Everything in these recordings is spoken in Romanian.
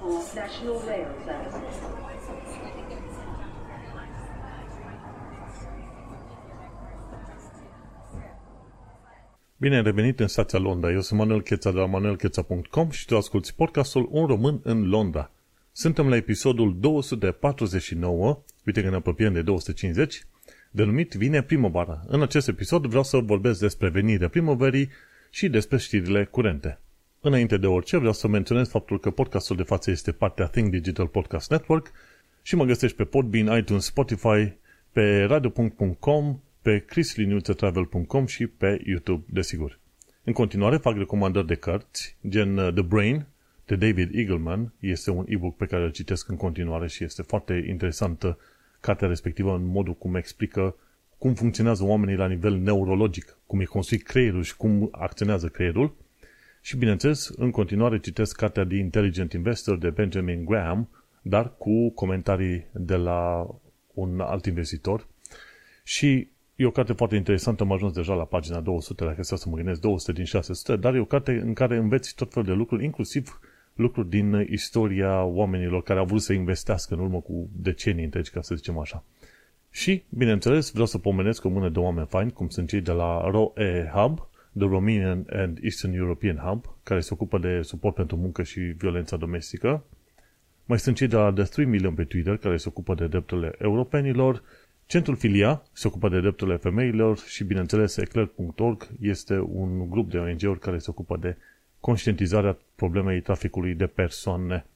for National Rail Services. Bine ai revenit în stația Londra. Eu sunt Manuel Cheța de la manuelcheța.com și tu asculti podcastul Un român în Londra. Suntem la episodul 249, uite că ne apropiem de 250, denumit Vine primăvara. În acest episod vreau să vorbesc despre venirea primăverii și despre știrile curente. Înainte de orice, vreau să menționez faptul că podcastul de față este partea Think Digital Podcast Network și mă găsești pe Podbean, iTunes, Spotify, pe radio.com, pe chrisliniuțetravel.com și pe YouTube, desigur. În continuare fac recomandări de cărți, gen uh, The Brain, de David Eagleman. Este un e-book pe care îl citesc în continuare și este foarte interesantă cartea respectivă în modul cum explică cum funcționează oamenii la nivel neurologic, cum e construit creierul și cum acționează creierul. Și, bineînțeles, în continuare citesc cartea The Intelligent Investor de Benjamin Graham, dar cu comentarii de la un alt investitor. Și e o carte foarte interesantă, am ajuns deja la pagina 200, dacă să mă gândesc, 200 din 600, dar e o carte în care înveți tot felul de lucruri, inclusiv lucruri din istoria oamenilor care au vrut să investească în urmă cu decenii întregi, ca să zicem așa. Și, bineînțeles, vreau să pomenesc o mână de oameni faini, cum sunt cei de la ROE Hub, The Romanian and Eastern European Hub, care se ocupă de suport pentru muncă și violența domestică. Mai sunt cei de la The 3 Million pe Twitter, care se ocupă de drepturile europenilor. Centrul Filia se ocupă de drepturile femeilor și, bineînțeles, eclair.org este un grup de ONG-uri care se ocupă de conștientizarea problemei traficului de persoane.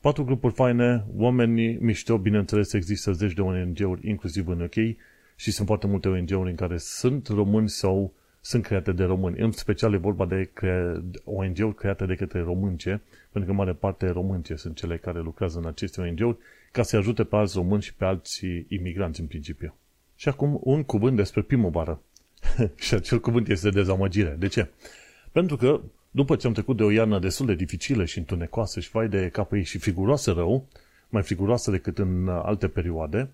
Patru grupuri faine, oameni mișto, bineînțeles, există zeci de ONG-uri, inclusiv în UK, și sunt foarte multe ONG-uri în care sunt români sau sunt create de români. În special e vorba de crea- ONG-uri create de către românce, pentru că mare parte românce sunt cele care lucrează în aceste ONG-uri, ca să ajute pe alți români și pe alți imigranți în principiu. Și acum un cuvânt despre primăvară. și acel cuvânt este dezamăgire. De ce? Pentru că după ce am trecut de o iarnă destul de dificilă și întunecoasă și vai de capă ei și figuroasă rău, mai figuroasă decât în alte perioade,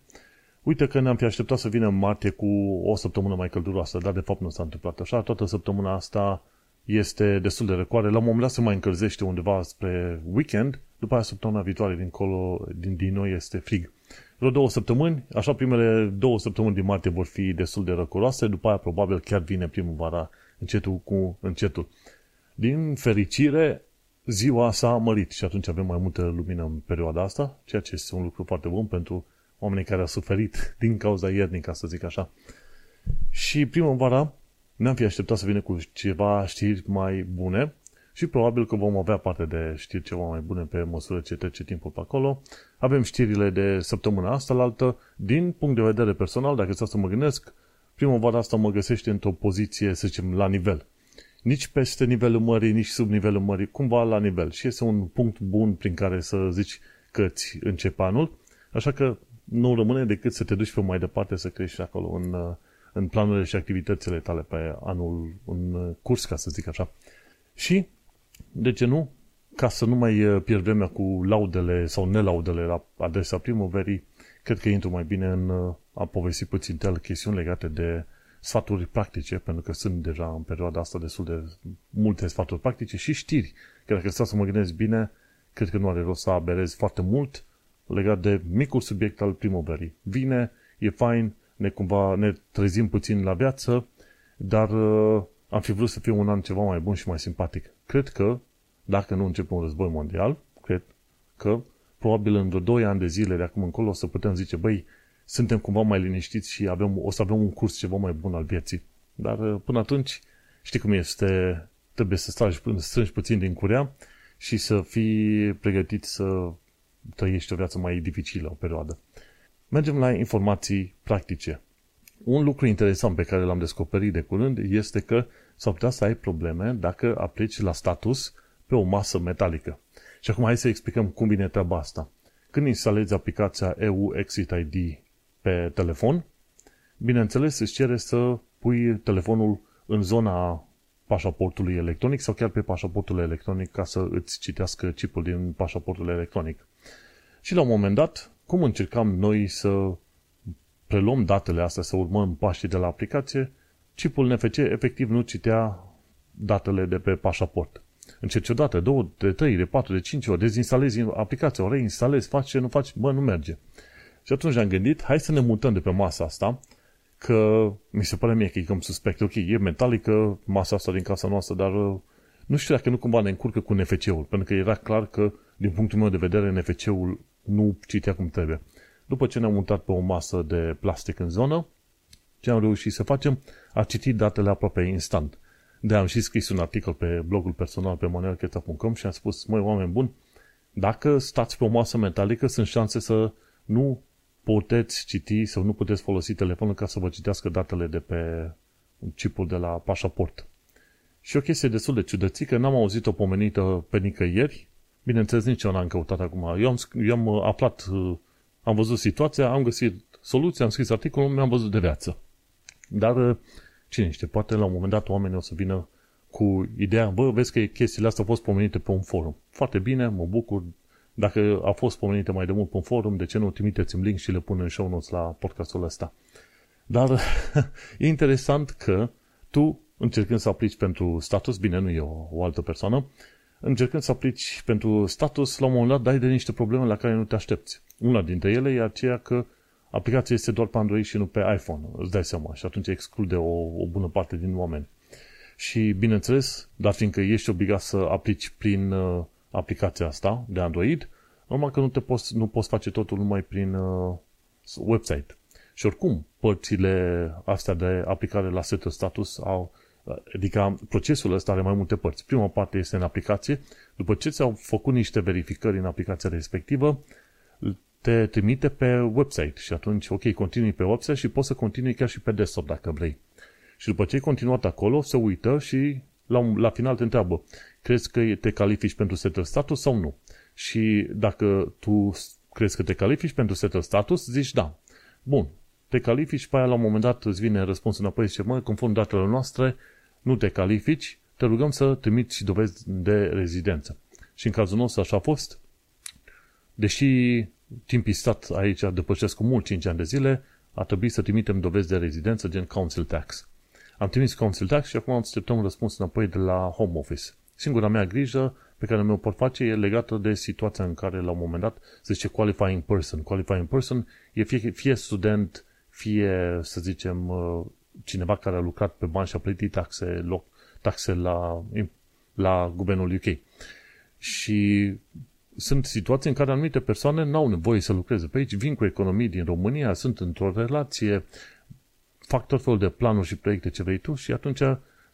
uite că ne-am fi așteptat să vină martie cu o săptămână mai călduroasă, dar de fapt nu s-a întâmplat așa. Toată săptămâna asta este destul de răcoare. La un moment dat se mai încălzește undeva spre weekend, după aia săptămâna viitoare dincolo, din, din noi este frig. Vreo două săptămâni, așa primele două săptămâni din martie vor fi destul de răcoroase, după aia probabil chiar vine primăvara încetul cu încetul. Din fericire, ziua s-a mărit și atunci avem mai multă lumină în perioada asta, ceea ce este un lucru foarte bun pentru oamenii care au suferit din cauza iernii, ca să zic așa. Și primăvara ne-am fi așteptat să vină cu ceva știri mai bune și probabil că vom avea parte de știri ceva mai bune pe măsură ce trece timpul pe acolo. Avem știrile de săptămâna asta la altă. Din punct de vedere personal, dacă stau să mă gândesc, primăvara asta mă găsește într-o poziție, să zicem, la nivel nici peste nivelul mării, nici sub nivelul mării, cumva la nivel. Și este un punct bun prin care să zici că îți începe anul, așa că nu rămâne decât să te duci pe mai departe să crești acolo în, în planurile și activitățile tale pe anul în curs, ca să zic așa. Și, de ce nu, ca să nu mai pierd vremea cu laudele sau nelaudele la adresa primăverii, cred că intru mai bine în a povesti puțin chestiuni legate de sfaturi practice, pentru că sunt deja în perioada asta destul de multe sfaturi practice și știri. Că dacă stau să mă gândesc bine, cred că nu are rost să aberez foarte mult legat de micul subiect al primăverii. Vine, e fain, ne cumva ne trezim puțin la viață, dar uh, am fi vrut să fie un an ceva mai bun și mai simpatic. Cred că, dacă nu începe un război mondial, cred că probabil în vreo 2 ani de zile de acum încolo o să putem zice, băi, suntem cumva mai liniștiți și avem, o să avem un curs ceva mai bun al vieții. Dar uh, până atunci, știi cum este, trebuie să strângi, strângi puțin din curea și să fii pregătit să trăiești o viață mai dificilă o perioadă. Mergem la informații practice. Un lucru interesant pe care l-am descoperit de curând este că s-ar putea să ai probleme dacă aplici la status pe o masă metalică. Și acum hai să explicăm cum vine treaba asta. Când instalezi aplicația EU Exit ID pe telefon, bineînțeles îți cere să pui telefonul în zona pașaportului electronic sau chiar pe pașaportul electronic ca să îți citească chipul din pașaportul electronic. Și la un moment dat, cum încercam noi să preluăm datele astea, să urmăm pașii de la aplicație, chipul NFC efectiv nu citea datele de pe pașaport. Încerci o dată, două, de trei, de patru, de cinci ori, dezinstalezi aplicația, o reinstalezi, faci ce nu faci, bă, nu merge. Și atunci am gândit, hai să ne mutăm de pe masa asta, că mi se pare mie că e cam suspect, ok, e metalică masa asta din casa noastră, dar uh, nu știu dacă nu cumva ne încurcă cu NFC-ul, pentru că era clar că, din punctul meu de vedere, NFC-ul nu citea cum trebuie. După ce ne-am mutat pe o masă de plastic în zonă, ce am reușit să facem, a citit datele aproape instant. De am și scris un articol pe blogul personal pe manuelcheta.com și am spus, măi, oameni buni, dacă stați pe o masă metalică, sunt șanse să nu puteți citi sau nu puteți folosi telefonul ca să vă citească datele de pe chipul de la pașaport. Și o chestie destul de ciudățică, n-am auzit-o pomenită pe nicăieri, bineînțeles nici eu n-am căutat acum. Eu am, eu am aflat, am văzut situația, am găsit soluția, am scris articolul, mi-am văzut de viață. Dar cine știe, poate la un moment dat oamenii o să vină cu ideea, bă, vezi că chestiile astea au fost pomenite pe un forum. Foarte bine, mă bucur, dacă a fost pomenite mai de mult pe un forum, de ce nu trimiteți-mi link și le pun în show notes la podcastul ăsta. Dar e interesant că tu, încercând să aplici pentru status, bine, nu e o, o altă persoană, încercând să aplici pentru status, la un moment dat dai de niște probleme la care nu te aștepți. Una dintre ele e aceea că aplicația este doar pe Android și nu pe iPhone, îți dai seama, și atunci exclude o, o bună parte din oameni. Și, bineînțeles, dar fiindcă ești obligat să aplici prin uh, aplicația asta de Android, numai că nu, te poți, nu poți face totul numai prin uh, website. Și oricum, părțile astea de aplicare la setul status au, adică procesul ăsta are mai multe părți. Prima parte este în aplicație, după ce ți-au făcut niște verificări în aplicația respectivă, te trimite pe website și atunci, ok, continui pe website și poți să continui chiar și pe desktop dacă vrei. Și după ce ai continuat acolo, se uită și la, la final te întreabă, crezi că te califici pentru setul status sau nu? Și dacă tu crezi că te califici pentru setul status, zici da. Bun, te califici, pe aia la un moment dat îți vine răspunsul înapoi și zice, mă, conform datelor noastre, nu te califici, te rugăm să trimiți și dovezi de rezidență. Și în cazul nostru așa a fost, deși timpii stat aici depășesc cu mult 5 ani de zile, a trebuit să trimitem dovezi de rezidență gen Council Tax. Am trimis Council Tax și acum așteptăm un răspuns înapoi de la Home Office. Singura mea grijă pe care mi-o pot face e legată de situația în care la un moment dat se zice qualifying person. Qualifying person e fie, fie student, fie, să zicem, uh, cineva care a lucrat pe bani și a plătit taxe, loc, taxe la, la guvernul UK. Și sunt situații în care anumite persoane n-au nevoie să lucreze pe aici, vin cu economii din România, sunt într-o relație, fac tot felul de planuri și proiecte ce vrei tu și atunci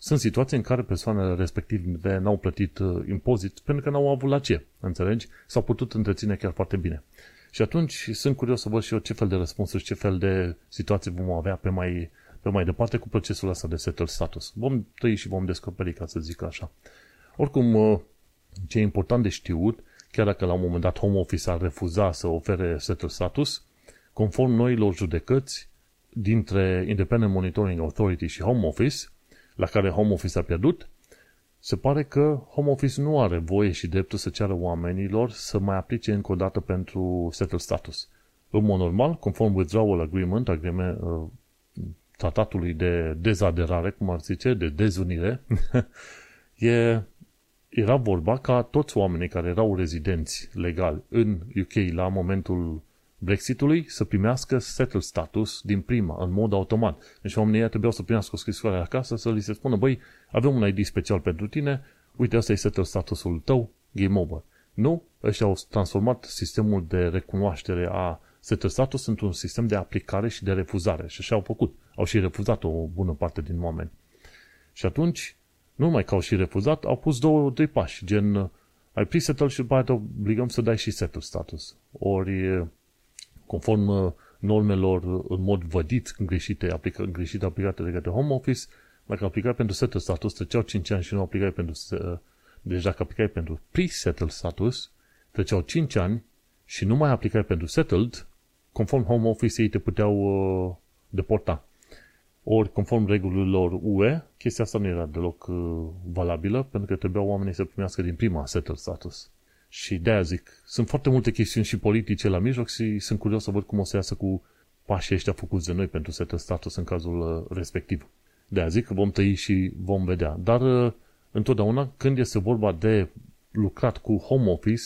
sunt situații în care persoanele respective n-au plătit uh, impozit pentru că n-au avut la ce, înțelegi? S-au putut întreține chiar foarte bine. Și atunci sunt curios să văd și eu ce fel de răspunsuri, ce fel de situații vom avea pe mai, pe mai departe cu procesul ăsta de settle status. Vom trăi și vom descoperi, ca să zic așa. Oricum, uh, ce e important de știut, chiar dacă la un moment dat Home Office ar refuza să ofere settle status, conform noilor judecăți dintre Independent Monitoring Authority și Home Office, la care Home Office a pierdut, se pare că Home Office nu are voie și dreptul să ceară oamenilor să mai aplice încă o dată pentru settle status. În mod normal, conform withdrawal agreement, agreement uh, tratatului de dezaderare, cum ar zice, de dezunire, e, era vorba ca toți oamenii care erau rezidenți legali în UK la momentul Brexitului să primească settle status din prima, în mod automat. Deci oamenii trebuiau să primească o scrisoare acasă să li se spună, băi, avem un ID special pentru tine, uite, asta e settle statusul tău, game over. Nu, ăștia au transformat sistemul de recunoaștere a settle status într-un sistem de aplicare și de refuzare. Și așa au făcut. Au și refuzat o bună parte din oameni. Și atunci, nu numai că au și refuzat, au pus două, doi pași, gen ai pre-settle și după aia te obligăm să dai și settle status. Ori conform uh, normelor uh, în mod vădit greșite, aplică, greșite aplicate de către Home Office, dacă aplicați pentru settled status, treceau 5 ani și nu aplicai pentru uh, deci dacă aplicai pentru pre-settled status, treceau 5 ani și nu mai aplicai pentru settled, conform Home Office ei te puteau uh, deporta. Ori, conform regulilor UE, chestia asta nu era deloc uh, valabilă, pentru că trebuiau oamenii să primească din prima settled status. Și de-aia zic, sunt foarte multe chestiuni și politice la mijloc și sunt curios să văd cum o să iasă cu pașii ăștia făcuți de noi pentru setul status în cazul uh, respectiv. De-aia zic că vom tăi și vom vedea. Dar uh, întotdeauna când este vorba de lucrat cu home office,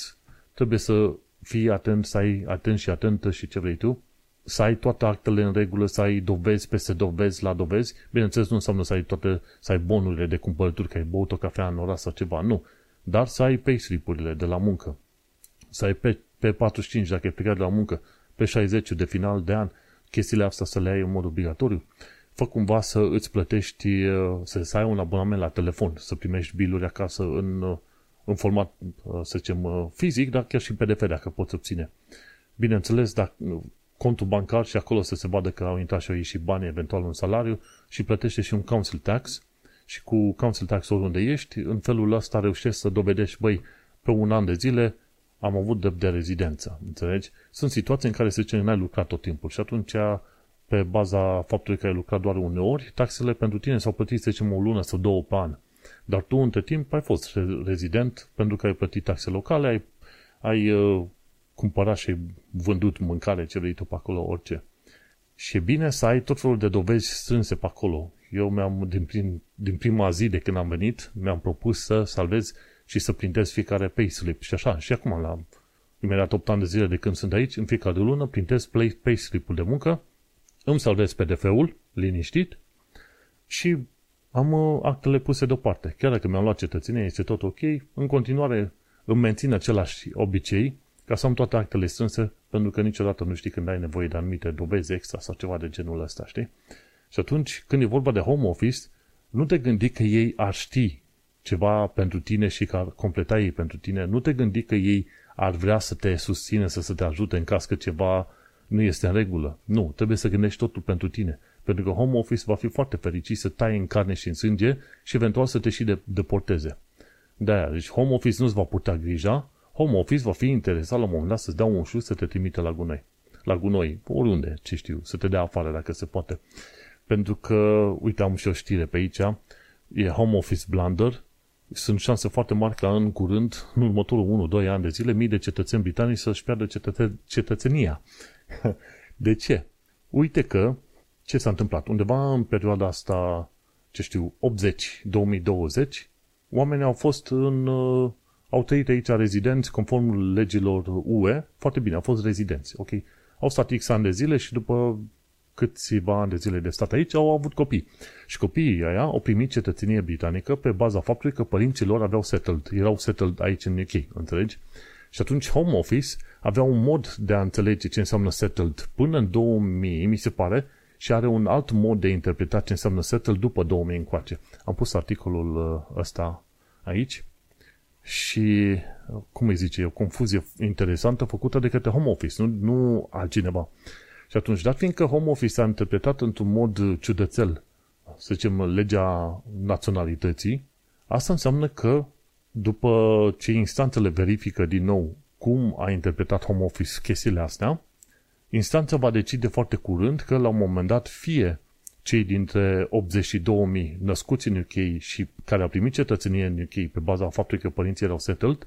trebuie să fii atent, să ai atent și atentă și ce vrei tu, să ai toate actele în regulă, să ai dovezi peste dovezi la dovezi. Bineînțeles, nu înseamnă să ai toate, să ai bonurile de cumpărături, că ai băut o cafea în oraș sau ceva, nu. Dar să ai payslip-urile de la muncă. Să ai pe, pe 45, dacă ai plecat de la muncă, pe 60 de final de an, chestiile astea să le ai în mod obligatoriu. Fă cumva să îți plătești, uh, să, să ai un abonament la telefon, să primești biluri acasă în, uh, în format, uh, să zicem, fizic, dar chiar și în PDF dacă poți obține. Bineînțeles, dacă contul bancar și acolo să se vadă că au intrat și au ieșit bani, eventual un salariu și plătește și un council tax și cu council tax oriunde ești, în felul ăsta reușești să dovedești, băi, pe un an de zile am avut drept de rezidență, înțelegi? Sunt situații în care se zice n-ai lucrat tot timpul și atunci pe baza faptului că ai lucrat doar uneori, taxele pentru tine s-au plătit, să zicem, o lună sau două pe an. Dar tu, între timp, ai fost rezident pentru că ai plătit taxe locale, ai, ai uh, cumpărat și ai vândut mâncare, ce vrei tu pe acolo, orice. Și e bine să ai tot felul de dovezi strânse pe acolo. Eu mi-am, din, prim, din prima zi de când am venit, mi-am propus să salvez și să printez fiecare payslip și așa. Și acum, la imediat 8 ani de zile de când sunt aici, în fiecare lună printez payslip-ul de muncă, îmi salvez PDF-ul, liniștit, și am uh, actele puse deoparte. Chiar dacă mi-am luat cetățenie, este tot ok, în continuare îmi mențin același obicei ca să am toate actele strânse, pentru că niciodată nu știi când ai nevoie de anumite dovezi extra sau ceva de genul ăsta, știi? Și atunci, când e vorba de home office, nu te gândi că ei ar ști ceva pentru tine și că ar completa ei pentru tine. Nu te gândi că ei ar vrea să te susțină, să, să te ajute în caz că ceva nu este în regulă. Nu, trebuie să gândești totul pentru tine. Pentru că home office va fi foarte fericit să tai în carne și în sânge și eventual să te și de, deporteze. De-aia, deci home office nu-ți va putea grija, home office va fi interesat la un moment dat să-ți dea un șut să te trimite la gunoi. La gunoi, oriunde, ce știu, să te dea afară dacă se poate. Pentru că, uite, am și o știre pe aici, e home office blunder, sunt șanse foarte mari ca în curând, în următorul 1-2 ani de zile, mii de cetățeni britanici să-și piardă cetă- cetățenia. de ce? Uite că, ce s-a întâmplat? Undeva în perioada asta, ce știu, 80-2020, oamenii au fost în... Uh, au trăit aici rezidenți conform legilor UE, foarte bine, au fost rezidenți, ok? Au stat X ani de zile și după câțiva ani de zile de stat aici, au avut copii. Și copiii aia au primit cetățenie britanică pe baza faptului că părinții lor aveau settled, erau settled aici în UK, înțelegi? Și atunci Home Office avea un mod de a înțelege ce înseamnă settled până în 2000, mi se pare, și are un alt mod de interpretat ce înseamnă settled după 2000 încoace. Am pus articolul uh, ăsta aici și, cum îi zice, e o confuzie interesantă făcută de către Home Office, nu, nu altcineva. Și atunci, dat fiindcă home office a interpretat într-un mod ciudățel, să zicem, legea naționalității, asta înseamnă că după ce instanțele verifică din nou cum a interpretat home office chestiile astea, instanța va decide foarte curând că la un moment dat fie cei dintre 82.000 născuți în UK și care au primit cetățenie în UK pe baza faptului că părinții erau settled,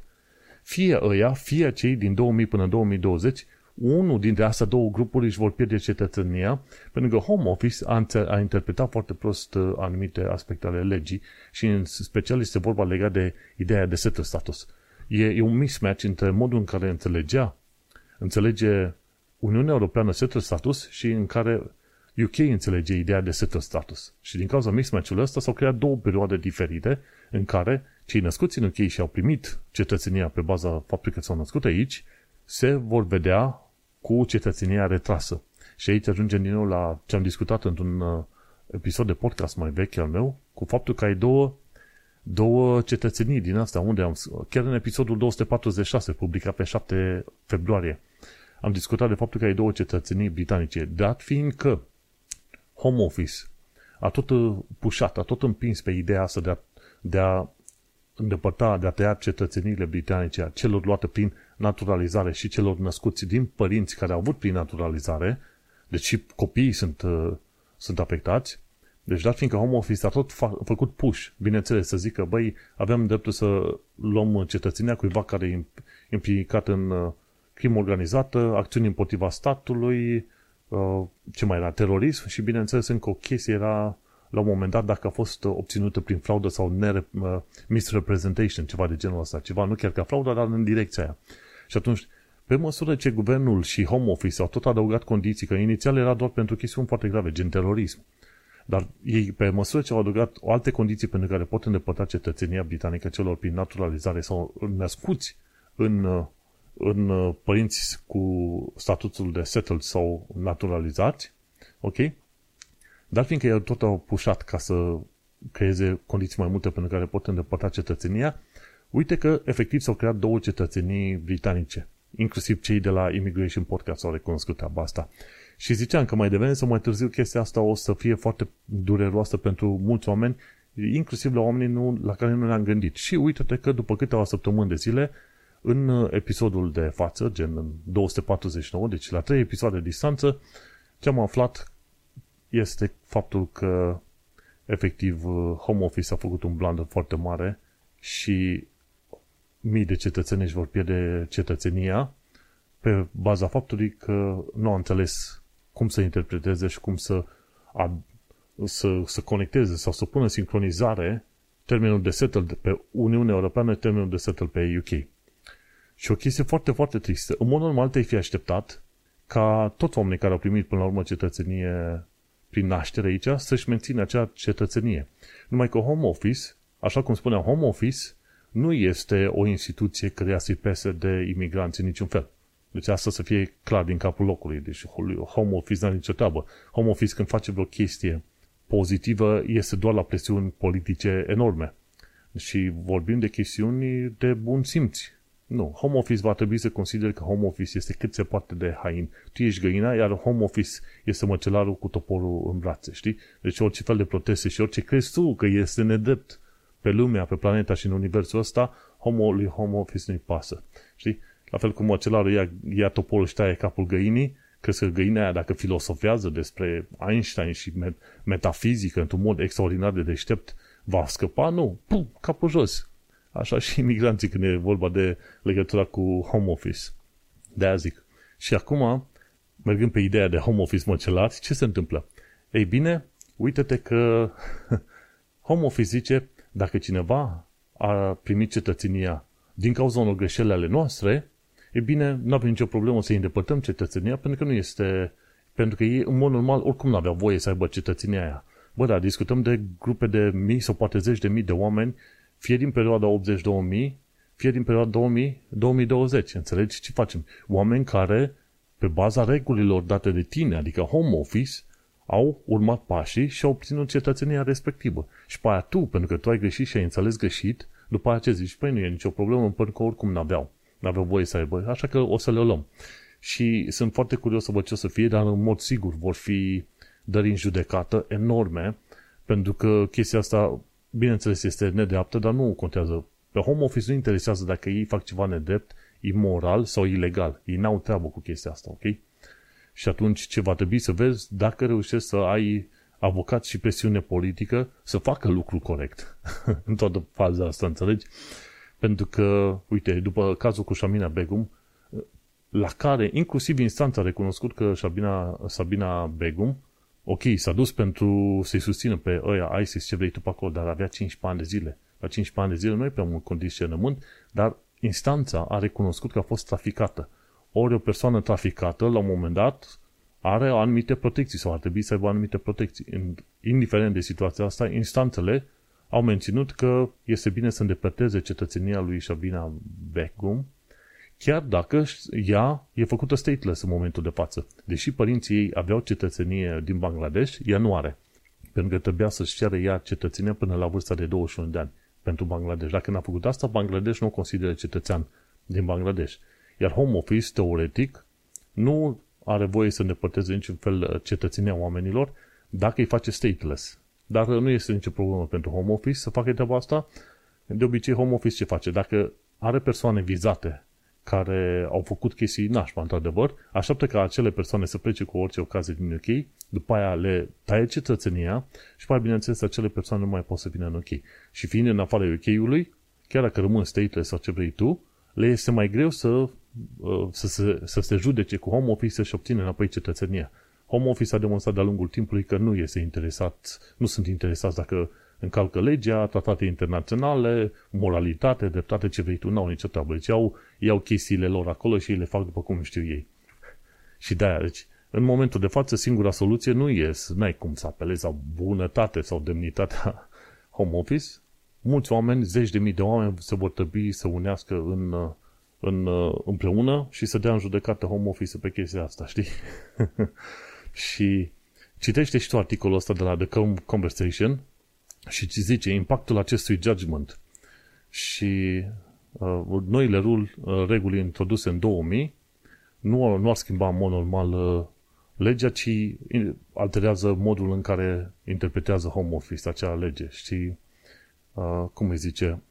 fie ăia, fie cei din 2000 până în 2020 unul dintre astea două grupuri își vor pierde cetățenia, pentru că Home Office a, a interpretat foarte prost uh, anumite aspecte ale legii și în special este vorba legat de ideea de settled status. E, e un mismatch între modul în care înțelegea, înțelege Uniunea Europeană settled status și în care UK înțelege ideea de settled status. Și din cauza mismatch-ului ăsta s-au creat două perioade diferite în care cei născuți în UK și au primit cetățenia pe baza faptului că s-au născut aici, se vor vedea cu cetățenia retrasă. Și aici ajungem din nou la ce am discutat într-un uh, episod de podcast mai vechi al meu, cu faptul că ai două, două cetățenii din asta, unde am, chiar în episodul 246, publicat pe 7 februarie, am discutat de faptul că ai două cetățenii britanice, dat fiind că Home Office a tot uh, pușat, a tot împins pe ideea asta de a, de a îndepărta, de a tăia cetățeniile britanice a celor luate prin naturalizare și celor născuți din părinți care au avut prin naturalizare, deci și copiii sunt, uh, sunt afectați, deci dat fiindcă Home Office a tot fa- făcut push, bineînțeles, să zică, băi, avem dreptul să luăm cetățenia cuiva care e implicat în uh, crimă organizată, acțiuni împotriva statului, uh, ce mai era, terorism și, bineînțeles, încă o chestie era la un moment dat dacă a fost obținută prin fraudă sau nere, uh, misrepresentation, ceva de genul ăsta, ceva, nu chiar ca fraudă, dar în direcția aia. Și atunci, pe măsură ce guvernul și Home Office au tot adăugat condiții, că inițial era doar pentru chestiuni foarte grave, gen terorism, dar ei, pe măsură ce au adăugat alte condiții pentru care pot îndepărta cetățenia britanică celor prin naturalizare sau născuți în, uh, în uh, părinți cu statutul de settled sau naturalizați, ok? Dar fiindcă ei tot au pușat ca să creeze condiții mai multe pentru care pot îndepărta cetățenia, uite că efectiv s-au creat două cetățenii britanice. Inclusiv cei de la Immigration Podcast au recunoscut treaba asta. Și ziceam că mai devreme sau mai târziu chestia asta o să fie foarte dureroasă pentru mulți oameni, inclusiv la oamenii nu, la care nu ne-am gândit. Și uite-te că după câteva săptămâni de zile, în episodul de față, gen 249, deci la trei episoade distanță, ce am aflat este faptul că efectiv Home Office a făcut un blunder foarte mare și mii de cetățeni își vor pierde cetățenia pe baza faptului că nu au înțeles cum să interpreteze și cum să, ad, să, să conecteze sau să pună sincronizare termenul de settle pe Uniunea Europeană, termenul de settle pe UK. Și o chestie foarte, foarte tristă. În mod normal te-ai fi așteptat ca toți oamenii care au primit până la urmă cetățenie prin naștere aici să-și mențină acea cetățenie. Numai că Home Office, așa cum spuneam, Home Office nu este o instituție care să-i pese de imigranți în niciun fel. Deci asta să fie clar din capul locului. Deci home office n-are nicio treabă. Home office când face vreo chestie pozitivă este doar la presiuni politice enorme. Și vorbim de chestiuni de bun simț. Nu, home office va trebui să consideri că home office este cât se poate de hain. Tu ești găina, iar home office este măcelarul cu toporul în brațe, știi? Deci orice fel de proteste și orice crezi tu că este nedrept pe lumea, pe planeta și în universul ăsta, home, home office nu-i pasă. Știi? La fel cum măcelarul ia, ia toporul și taie capul găinii, crezi că găina aia, dacă filosofează despre Einstein și metafizică într-un mod extraordinar de deștept, va scăpa? Nu. Pum, capul jos. Așa și imigranții când e vorba de legătura cu home office. De-aia zic. Și acum, mergând pe ideea de home office măcelari, ce se întâmplă? Ei bine, uite-te că home office zice, dacă cineva a primit cetățenia din cauza unor greșeli ale noastre, e bine, nu avem nicio problemă să îi îndepărtăm cetățenia, pentru că nu este... Pentru că ei, în mod normal, oricum nu aveau voie să aibă cetățenia aia. Bă, da, discutăm de grupe de mii sau poate zeci de mii de oameni, fie din perioada 80-2000, fie din perioada 2000-2020. Înțelegi ce facem? Oameni care, pe baza regulilor date de tine, adică home office, au urmat pașii și au obținut cetățenia respectivă. Și pe aia tu, pentru că tu ai greșit și ai înțeles greșit, după aceea zici, păi nu e nicio problemă, pentru că oricum n-aveau. N-aveau voie să aibă, așa că o să le luăm. Și sunt foarte curios să văd ce o să fie, dar în mod sigur vor fi dări în judecată enorme, pentru că chestia asta, bineînțeles, este nedreaptă, dar nu contează. Pe home office nu interesează dacă ei fac ceva nedrept, imoral sau ilegal. Ei n-au treabă cu chestia asta, ok? Și atunci ce va trebui să vezi dacă reușești să ai avocat și presiune politică să facă lucru corect în toată faza asta, înțelegi? Pentru că, uite, după cazul cu Shamina Begum, la care inclusiv instanța a recunoscut că Sabina, Sabina Begum, ok, s-a dus pentru să-i susțină pe ăia ISIS ce vrei tu pe acolo, dar avea 15 ani de zile. La 15 ani de zile nu e pe un condiționământ, dar instanța a recunoscut că a fost traficată. Ori o persoană traficată, la un moment dat, are anumite protecții sau ar trebui să aibă anumite protecții. Indiferent de situația asta, instanțele au menținut că este bine să îndepărteze cetățenia lui Shabina Begum, chiar dacă ea e făcută stateless în momentul de față. Deși părinții ei aveau cetățenie din Bangladesh, ea nu are. Pentru că trebuia să-și ceară ea cetățenia până la vârsta de 21 de ani pentru Bangladesh. Dacă n-a făcut asta, Bangladesh nu o consideră cetățean din Bangladesh. Iar Home Office, teoretic, nu are voie să îndepărteze niciun fel uh, cetățenia oamenilor dacă îi face stateless. Dar nu este nicio problemă pentru home office să facă treaba asta. De obicei, home office ce face? Dacă are persoane vizate care au făcut chestii nașpa, într-adevăr, așteaptă ca acele persoane să plece cu orice ocazie din UK, după aia le taie cetățenia și, mai bineînțeles, acele persoane nu mai pot să vină în UK. Și fiind în afara UK-ului, chiar dacă rămân stateless sau ce vrei tu, le este mai greu să, uh, să, se, să se judece cu home office și obține înapoi cetățenia. home office a demonstrat de-a lungul timpului că nu este interesat, nu sunt interesați dacă încalcă legea, tratate internaționale, moralitate, dreptate, ce vrei tu, n-au nicio treabă. Deci iau, iau chestiile lor acolo și le fac după cum știu ei. Și de-aia, deci, în momentul de față, singura soluție nu e, n-ai cum să apelezi la bunătate sau demnitatea home office. Mulți oameni, zeci de mii de oameni se vor trebui să unească în, în, împreună și să dea în judecată home office pe chestia asta, știi? și citește și tu articolul ăsta de la The Conversation și ci zice impactul acestui judgment și uh, noile rule, uh, reguli introduse în 2000 nu, nu ar schimba în mod normal uh, legea, ci alterează modul în care interpretează home office acea lege. Și, uh, cum îi zice,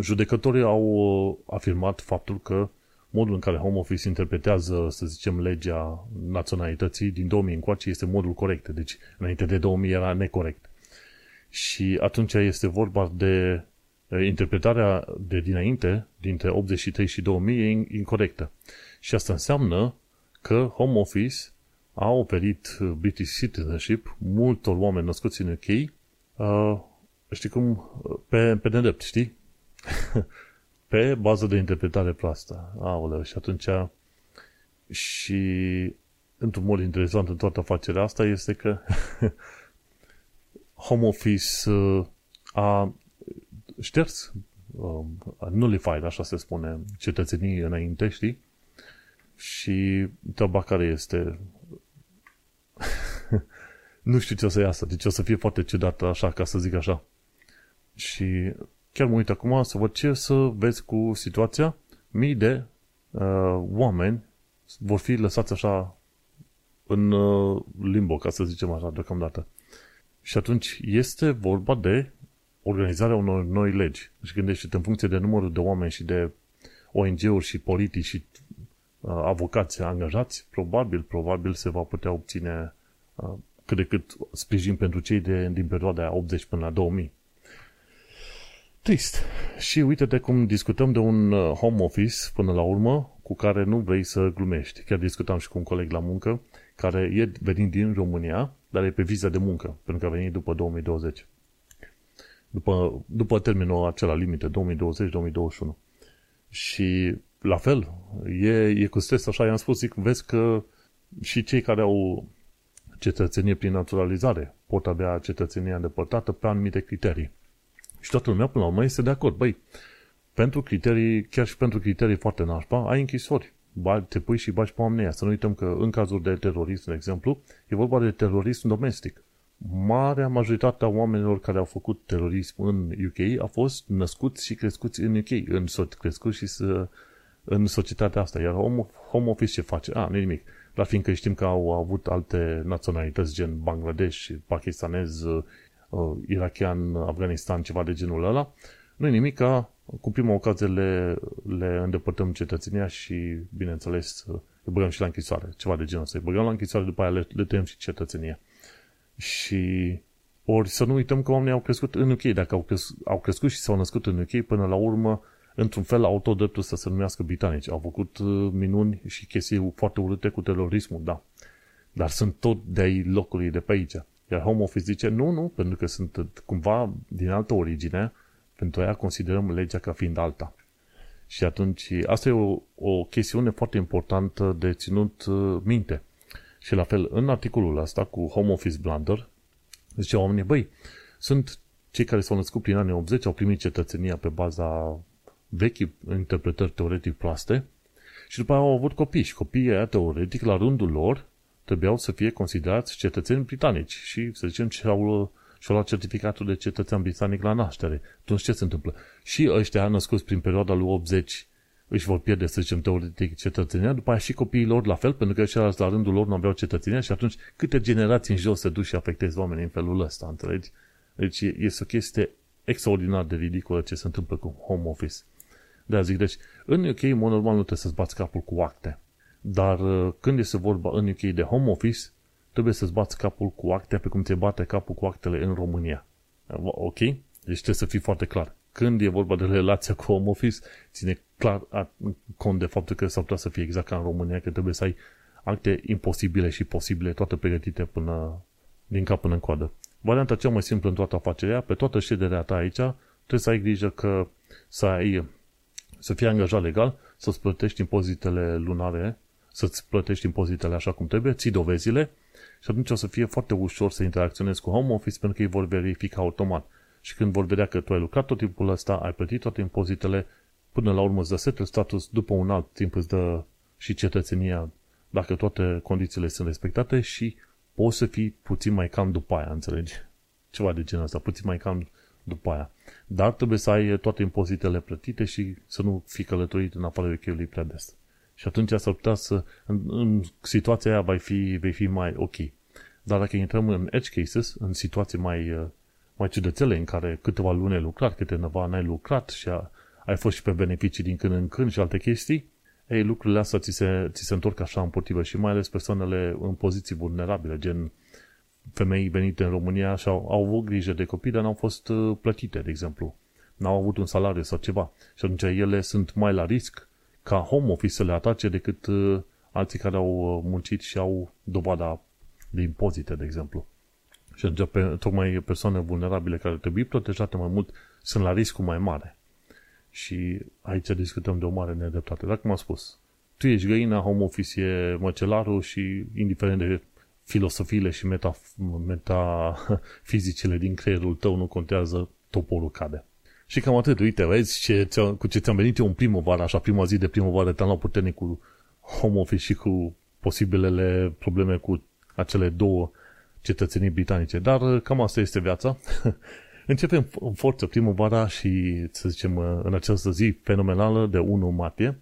judecătorii au uh, afirmat faptul că modul în care home office interpretează, să zicem, legea naționalității din 2000 încoace este modul corect. Deci, înainte de 2000 era necorect. Și atunci este vorba de interpretarea de dinainte, dintre 83 și 2000, e incorrectă. Și asta înseamnă că Home Office a oferit British citizenship multor oameni născuți în UK, uh, știi cum, pe, pe nedrept, știi? pe bază de interpretare proastă. Aoleu, și atunci și într-un mod interesant în toată afacerea asta este că Home Office uh, a șters, uh, a nullified, așa se spune, cetățenii înainte, știi? Și treaba care este nu știu ce o să iasă, deci o să fie foarte ciudată așa, ca să zic așa. Și chiar mă uit acum să văd ce să vezi cu situația. Mii de uh, oameni vor fi lăsați așa în uh, limbo, ca să zicem așa, deocamdată. Și atunci este vorba de organizarea unor noi legi. Și gândește în funcție de numărul de oameni și de ONG-uri și politici și uh, avocați angajați, probabil, probabil se va putea obține uh, cât de cât sprijin pentru cei de, din perioada 80 până la 2000. Trist. Și uite-te cum discutăm de un uh, home office până la urmă cu care nu vrei să glumești. Chiar discutam și cu un coleg la muncă care e venit din România, dar e pe viză de muncă, pentru că a venit după 2020. După, după termenul acela limite, 2020-2021. Și la fel, e, e cu stres așa, i-am spus, zic, vezi că și cei care au cetățenie prin naturalizare pot avea cetățenia îndepărtată pe anumite criterii. Și toată lumea, până la urmă, este de acord. Băi, pentru criterii, chiar și pentru criterii foarte nașpa, ai închisori. Te pui și bagi pe oamenii Să nu uităm că în cazul de terorism, de exemplu, e vorba de terorism domestic. Marea majoritate a oamenilor care au făcut terorism în UK a fost născuți și crescuți în UK, în so- crescuți și să, în societatea asta. Iar home, home office ce face? A, nimic. Dar fiindcă știm că au avut alte naționalități, gen Bangladesh, pakistanez, uh, irachian, Afganistan, ceva de genul ăla, nu e nimic ca cu prima ocazie le, le îndepărtăm cetățenia și, bineînțeles, îi băgăm și la închisoare, ceva de genul ăsta. Îi băgăm la închisoare, după aia le, le tăiem și cetățenia. Și ori să nu uităm că oamenii au crescut în UK. Dacă au, cres, au crescut și s-au născut în UK, până la urmă, într-un fel, au tot dreptul să se numească britanici. Au făcut uh, minuni și chestii foarte urâte cu terorismul, da. Dar sunt tot de ai locului de pe aici. Iar Home Office zice, nu, nu, pentru că sunt cumva din altă origine, pentru aia considerăm legea ca fiind alta. Și atunci, asta e o, o chestiune foarte importantă de ținut uh, minte. Și la fel, în articolul ăsta cu Home Office Blunder, zice oamenii, băi, sunt cei care s-au născut prin anii 80, au primit cetățenia pe baza vechi interpretări teoretic proaste și după aia au avut copii și copiii aia teoretic la rândul lor trebuiau să fie considerați cetățeni britanici și să zicem ce au și-au luat certificatul de cetățean britanic la naștere. Atunci ce se întâmplă? Și ăștia născuți prin perioada lui 80 își vor pierde, să zicem, teoretic cetățenia, după aia și copiii lor la fel, pentru că ăștia la rândul lor nu aveau cetățenia și atunci câte generații în jos se duc și afectezi oamenii în felul ăsta, înțelegi? Deci este o chestie extraordinar de ridicolă ce se întâmplă cu home office. De zic, deci, în UK, în mod normal, nu trebuie să-ți bați capul cu acte. Dar uh, când este vorba în UK de home office, trebuie să-ți bați capul cu acte pe cum ți bate capul cu actele în România. Ok? Deci trebuie să fii foarte clar. Când e vorba de relația cu home office, ține clar cont de faptul că s-ar putea să fie exact ca în România, că trebuie să ai acte imposibile și posibile, toate pregătite până din cap până în coadă. Varianta cea mai simplă în toată afacerea, pe toată șederea ta aici, trebuie să ai grijă că să ai să fii angajat legal, să-ți plătești impozitele lunare, să-ți plătești impozitele așa cum trebuie, ții dovezile și atunci o să fie foarte ușor să interacționezi cu home office pentru că ei vor verifica automat. Și când vor vedea că tu ai lucrat tot timpul ăsta, ai plătit toate impozitele, până la urmă îți dă settle status, după un alt timp îți dă și cetățenia dacă toate condițiile sunt respectate și poți să fii puțin mai cam după aia, înțelegi? Ceva de genul ăsta, puțin mai cam după aia. Dar trebuie să ai toate impozitele plătite și să nu fii călătorit în afară de prea des. Și atunci s-ar putea să, în, în situația aia vei fi, vei fi mai ok. Dar dacă intrăm în edge cases, în situații mai, mai ciudățele în care câteva luni ai lucrat, câteva n-ai lucrat și a, ai fost și pe beneficii din când în când și alte chestii, ei, lucrurile astea ți se, ți se întorc așa împotrivă și mai ales persoanele în poziții vulnerabile, gen femei venite în România și au, au avut grijă de copii, dar n-au fost uh, plătite, de exemplu. N-au avut un salariu sau ceva. Și atunci ele sunt mai la risc ca home office să le atace decât uh, alții care au uh, muncit și au dovada de impozite, de exemplu. Și atunci, pe, tocmai persoane vulnerabile care trebuie protejate mai mult sunt la riscul mai mare. Și aici discutăm de o mare nedreptate. Dacă m-am spus, tu ești găina, home office e măcelarul și indiferent de filosofiile și meta, metafizicile din creierul tău nu contează, toporul cade. Și cam atât, uite, vezi ce, cu ce ți-am venit eu în primăvară, așa prima zi de primăvară, te-am luat puternic cu home office și cu posibilele probleme cu acele două cetățenii britanice. Dar cam asta este viața. Începem în forță primăvara și, să zicem, în această zi fenomenală de 1 martie.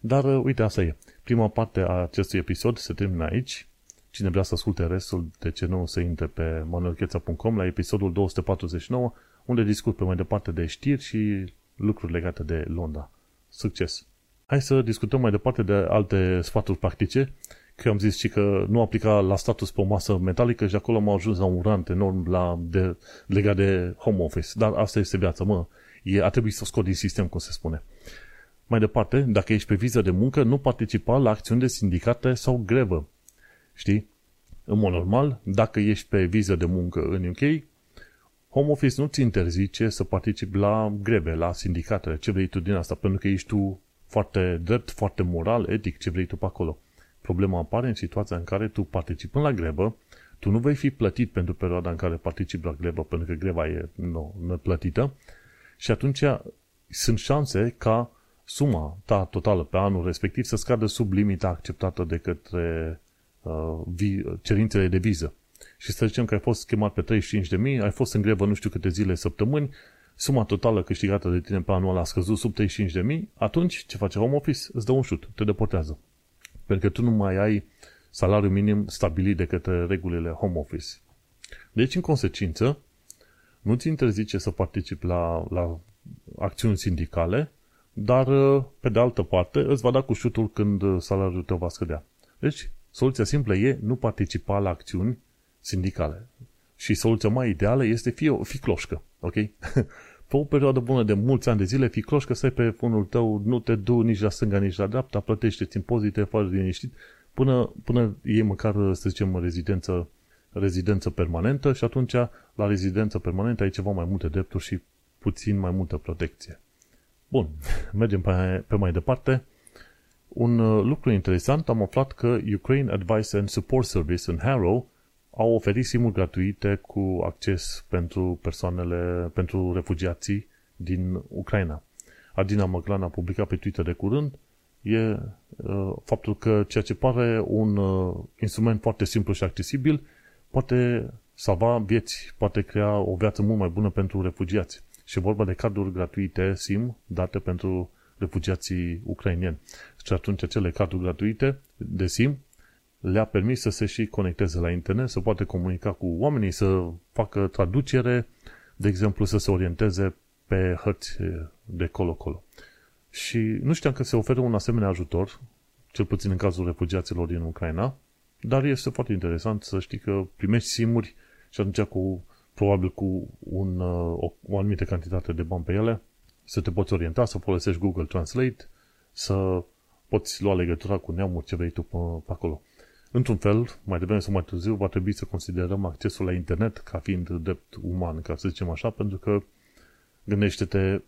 Dar, uite, asta e. Prima parte a acestui episod se termină aici. Cine vrea să asculte restul, de ce nu să intre pe manuelcheța.com la episodul 249, unde discut pe mai departe de știri și lucruri legate de Londra. Succes! Hai să discutăm mai departe de alte sfaturi practice că am zis și că nu aplica la status pe o masă metalică și de acolo am ajuns la un rant enorm la de, legat de home office. Dar asta este viața, mă. E, a trebuit să o scot din sistem, cum se spune. Mai departe, dacă ești pe viză de muncă, nu participa la acțiuni de sindicate sau grevă. Știi? În mod normal, dacă ești pe viză de muncă în UK, Home Office nu ți interzice să participi la greve, la sindicatele, ce vrei tu din asta, pentru că ești tu foarte drept, foarte moral, etic, ce vrei tu pe acolo. Problema apare în situația în care tu participând la grevă, tu nu vei fi plătit pentru perioada în care participi la grevă, pentru că greva e neplătită și atunci sunt șanse ca suma ta totală pe anul respectiv să scadă sub limita acceptată de către uh, vi- cerințele de viză. Și să zicem că ai fost chemat pe 35.000, ai fost în grevă nu știu câte zile, săptămâni, suma totală câștigată de tine pe anul a scăzut sub 35.000, atunci ce face home office? Îți dă un șut, te deportează. Pentru că tu nu mai ai salariu minim stabilit de către regulile home office. Deci, în consecință, nu ți interzice să participi la, la acțiuni sindicale, dar, pe de altă parte, îți va da cu șutul când salariul tău va scădea. Deci, soluția simplă e nu participa la acțiuni sindicale. Și soluția mai ideală este fi, fi cloșcă, ok? pe o perioadă bună de mulți ani de zile, fi cloșcă, stai pe fonul tău, nu te du nici la stânga, nici la dreapta, plătește-ți impozite, fără liniștit, până, până e măcar, să zicem, rezidență, rezidență permanentă și atunci la rezidență permanentă ai ceva mai multe drepturi și puțin mai multă protecție. Bun, mergem pe, pe mai departe. Un uh, lucru interesant, am aflat că Ukraine Advice and Support Service în Harrow au oferit simuri gratuite cu acces pentru persoanele, pentru refugiații din Ucraina. Adina Măglan a publicat pe Twitter de curând e uh, faptul că ceea ce pare un uh, instrument foarte simplu și accesibil poate salva vieți, poate crea o viață mult mai bună pentru refugiați. Și vorba de carduri gratuite SIM date pentru refugiații ucrainieni. Și atunci acele carduri gratuite de SIM le-a permis să se și conecteze la internet, să poate comunica cu oamenii, să facă traducere, de exemplu, să se orienteze pe hărți de colo-colo. Și nu știam că se oferă un asemenea ajutor, cel puțin în cazul refugiaților din Ucraina, dar este foarte interesant să știi că primești simuri și atunci cu, probabil cu un, o, o anumită cantitate de bani pe ele, să te poți orienta, să folosești Google Translate, să poți lua legătura cu neamuri ce vrei tu pe, pe acolo. Într-un fel, mai devreme sau mai târziu, va trebui să considerăm accesul la internet ca fiind drept uman, ca să zicem așa, pentru că gândește-te,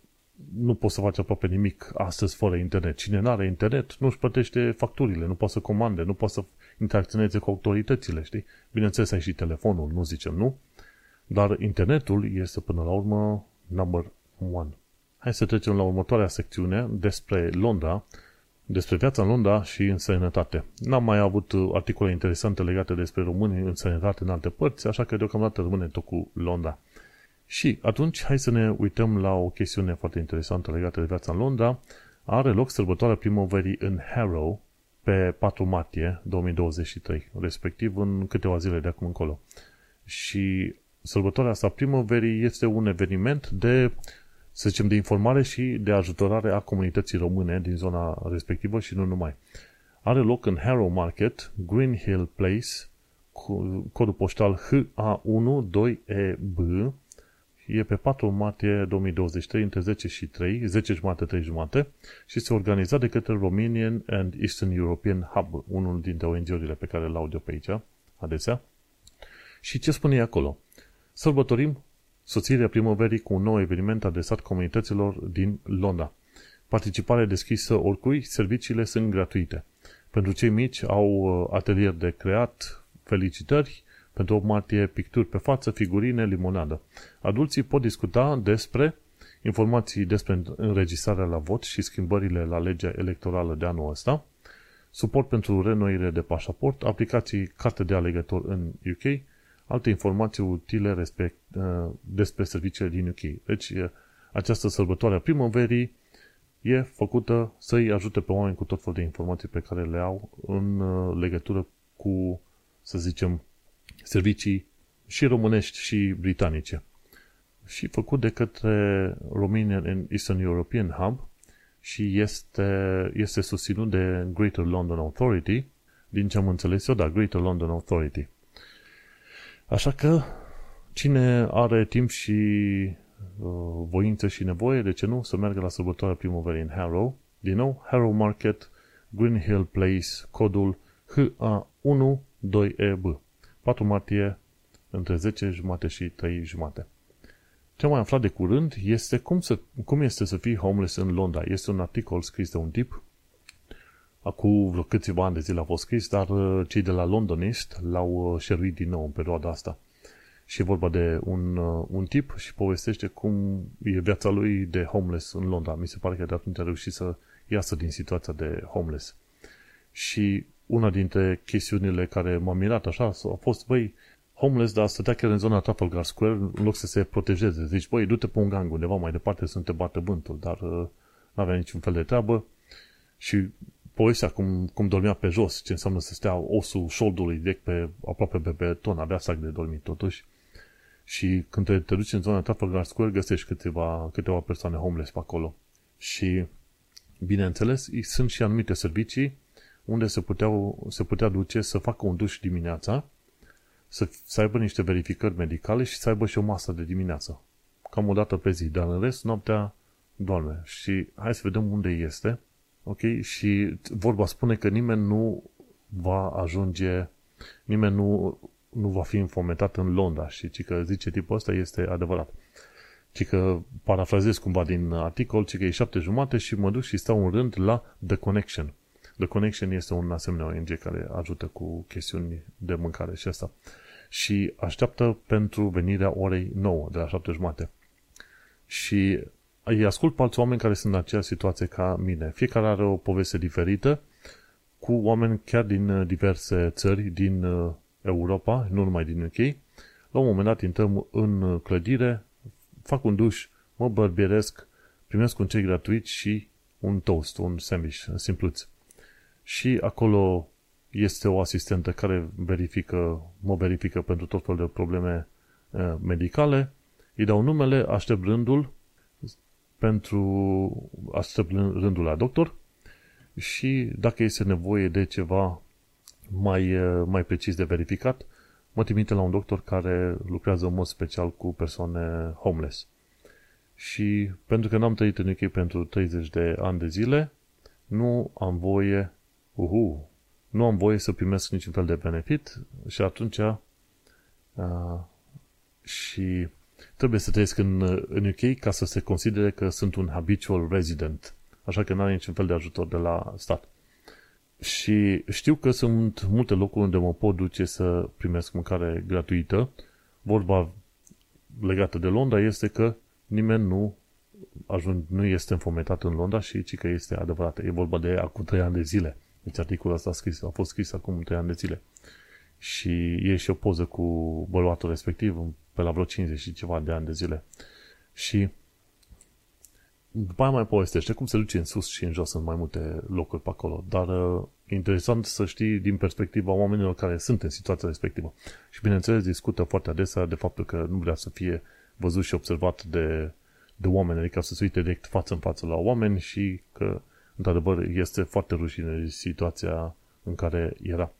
nu poți să faci aproape nimic astăzi fără internet. Cine nu are internet nu își plătește facturile, nu poate să comande, nu poate să interacționeze cu autoritățile, știi? Bineînțeles, ai și telefonul, nu zicem nu, dar internetul este până la urmă number one. Hai să trecem la următoarea secțiune despre Londra, despre viața în Londra și în sănătate. N-am mai avut articole interesante legate despre români în sănătate în alte părți, așa că deocamdată rămâne tot cu Londra. Și atunci, hai să ne uităm la o chestiune foarte interesantă legată de viața în Londra. Are loc sărbătoarea primăverii în Harrow pe 4 martie 2023, respectiv în câteva zile de acum încolo. Și sărbătoarea asta primăverii este un eveniment de, să zicem, de informare și de ajutorare a comunității române din zona respectivă și nu numai. Are loc în Harrow Market, Green Hill Place, codul poștal HA12EB, e pe 4 martie 2023 între 10 și 3, 10 jumate, 3 jumate și se organiza de către Romanian and Eastern European Hub, unul dintre ONG-urile pe care le aud eu pe aici, adesea. Și ce spune acolo? Sărbătorim soțirea primăverii cu un nou eveniment adresat comunităților din Londra. Participare deschisă oricui, serviciile sunt gratuite. Pentru cei mici au uh, atelier de creat, felicitări, pentru 8 martie picturi pe față, figurine, limonadă. Adulții pot discuta despre informații despre înregistrarea la vot și schimbările la legea electorală de anul ăsta, suport pentru renoire de pașaport, aplicații carte de alegător în UK, alte informații utile respect, uh, despre serviciile din UK. Deci, această sărbătoare a primăverii e făcută să-i ajute pe oameni cu tot felul de informații pe care le au în uh, legătură cu, să zicem, servicii și românești și britanice. Și făcut de către Romanian and Eastern European Hub și este, este susținut de Greater London Authority, din ce am înțeles eu, da, Greater London Authority. Așa că, cine are timp și uh, voință și nevoie, de ce nu, să meargă la sărbătoarea primăverii în Harrow. Din nou, Harrow Market, Green Hill Place, codul HA12EB. 4 martie între 10 jumate și 3 jumate. Ce am mai aflat de curând este cum, să, cum este să fii homeless în Londra. Este un articol scris de un tip, acum vreo câțiva ani de zile a fost scris, dar uh, cei de la Londonist l-au uh, șeruit din nou în perioada asta. Și e vorba de un, uh, un tip și povestește cum e viața lui de homeless în Londra. Mi se pare că de atunci a reușit să iasă din situația de homeless. Și una dintre chestiunile care m-a mirat așa a fost, băi, homeless, dar stătea chiar în zona Trafalgar Square în loc să se protejeze. Zici, băi, du-te pe un gang undeva mai departe să nu te bată vântul, dar uh, nu avea niciun fel de treabă și povestea cum, cum dormea pe jos, ce înseamnă să stea osul șoldului direct pe, aproape pe beton, avea sac de dormit totuși. Și când te, te duci în zona Trafalgar Square, găsești câteva, câteva persoane homeless pe acolo. Și, bineînțeles, sunt și anumite servicii unde se, puteau, se putea duce să facă un duș dimineața, să, să aibă niște verificări medicale și să aibă și o masă de dimineață. Cam o dată pe zi, dar în rest noaptea doarme. Și hai să vedem unde este. Ok? Și vorba spune că nimeni nu va ajunge, nimeni nu, nu va fi infometat în Londra și ci că zice tipul ăsta este adevărat. Ci că parafrazez cumva din articol, ci că e șapte jumate și mă duc și stau în rând la The Connection. The Connection este un asemenea ONG care ajută cu chestiuni de mâncare și asta. Și așteaptă pentru venirea orei 9, de la 7 jumate. Și îi ascult pe alți oameni care sunt în aceeași situație ca mine. Fiecare are o poveste diferită, cu oameni chiar din uh, diverse țări, din uh, Europa, nu numai din UK. La un moment dat intrăm în uh, clădire, fac un duș, mă bărbieresc, primesc un cei gratuit și un toast, un sandwich simpluț și acolo este o asistentă care verifică, mă verifică pentru tot felul de probleme uh, medicale, îi dau numele, aștept rândul pentru aștept rândul la doctor și dacă este nevoie de ceva mai, uh, mai precis de verificat, mă trimite la un doctor care lucrează în mod special cu persoane homeless. Și pentru că n-am trăit în UK pentru 30 de ani de zile, nu am voie, uhu, nu am voie să primesc niciun fel de benefit și atunci uh, și trebuie să trăiesc în, în UK ca să se considere că sunt un habitual resident. Așa că nu are niciun fel de ajutor de la stat. Și știu că sunt multe locuri unde mă pot duce să primesc mâncare gratuită. Vorba legată de Londra este că nimeni nu ajung, nu este înfometat în Londra și ci că este adevărat. E vorba de acum 3 ani de zile. Deci articolul ăsta a, scris, a fost scris acum 3 ani de zile. Și e și o poză cu bărbatul respectiv pe la vreo 50 și ceva de ani de zile. Și după aia mai povestește cum se duce în sus și în jos în mai multe locuri pe acolo. Dar uh, interesant să știi din perspectiva oamenilor care sunt în situația respectivă. Și bineînțeles discută foarte adesea de faptul că nu vrea să fie văzut și observat de, de oameni, adică să se uite direct față în față la oameni și că într-adevăr este foarte rușine situația în care era.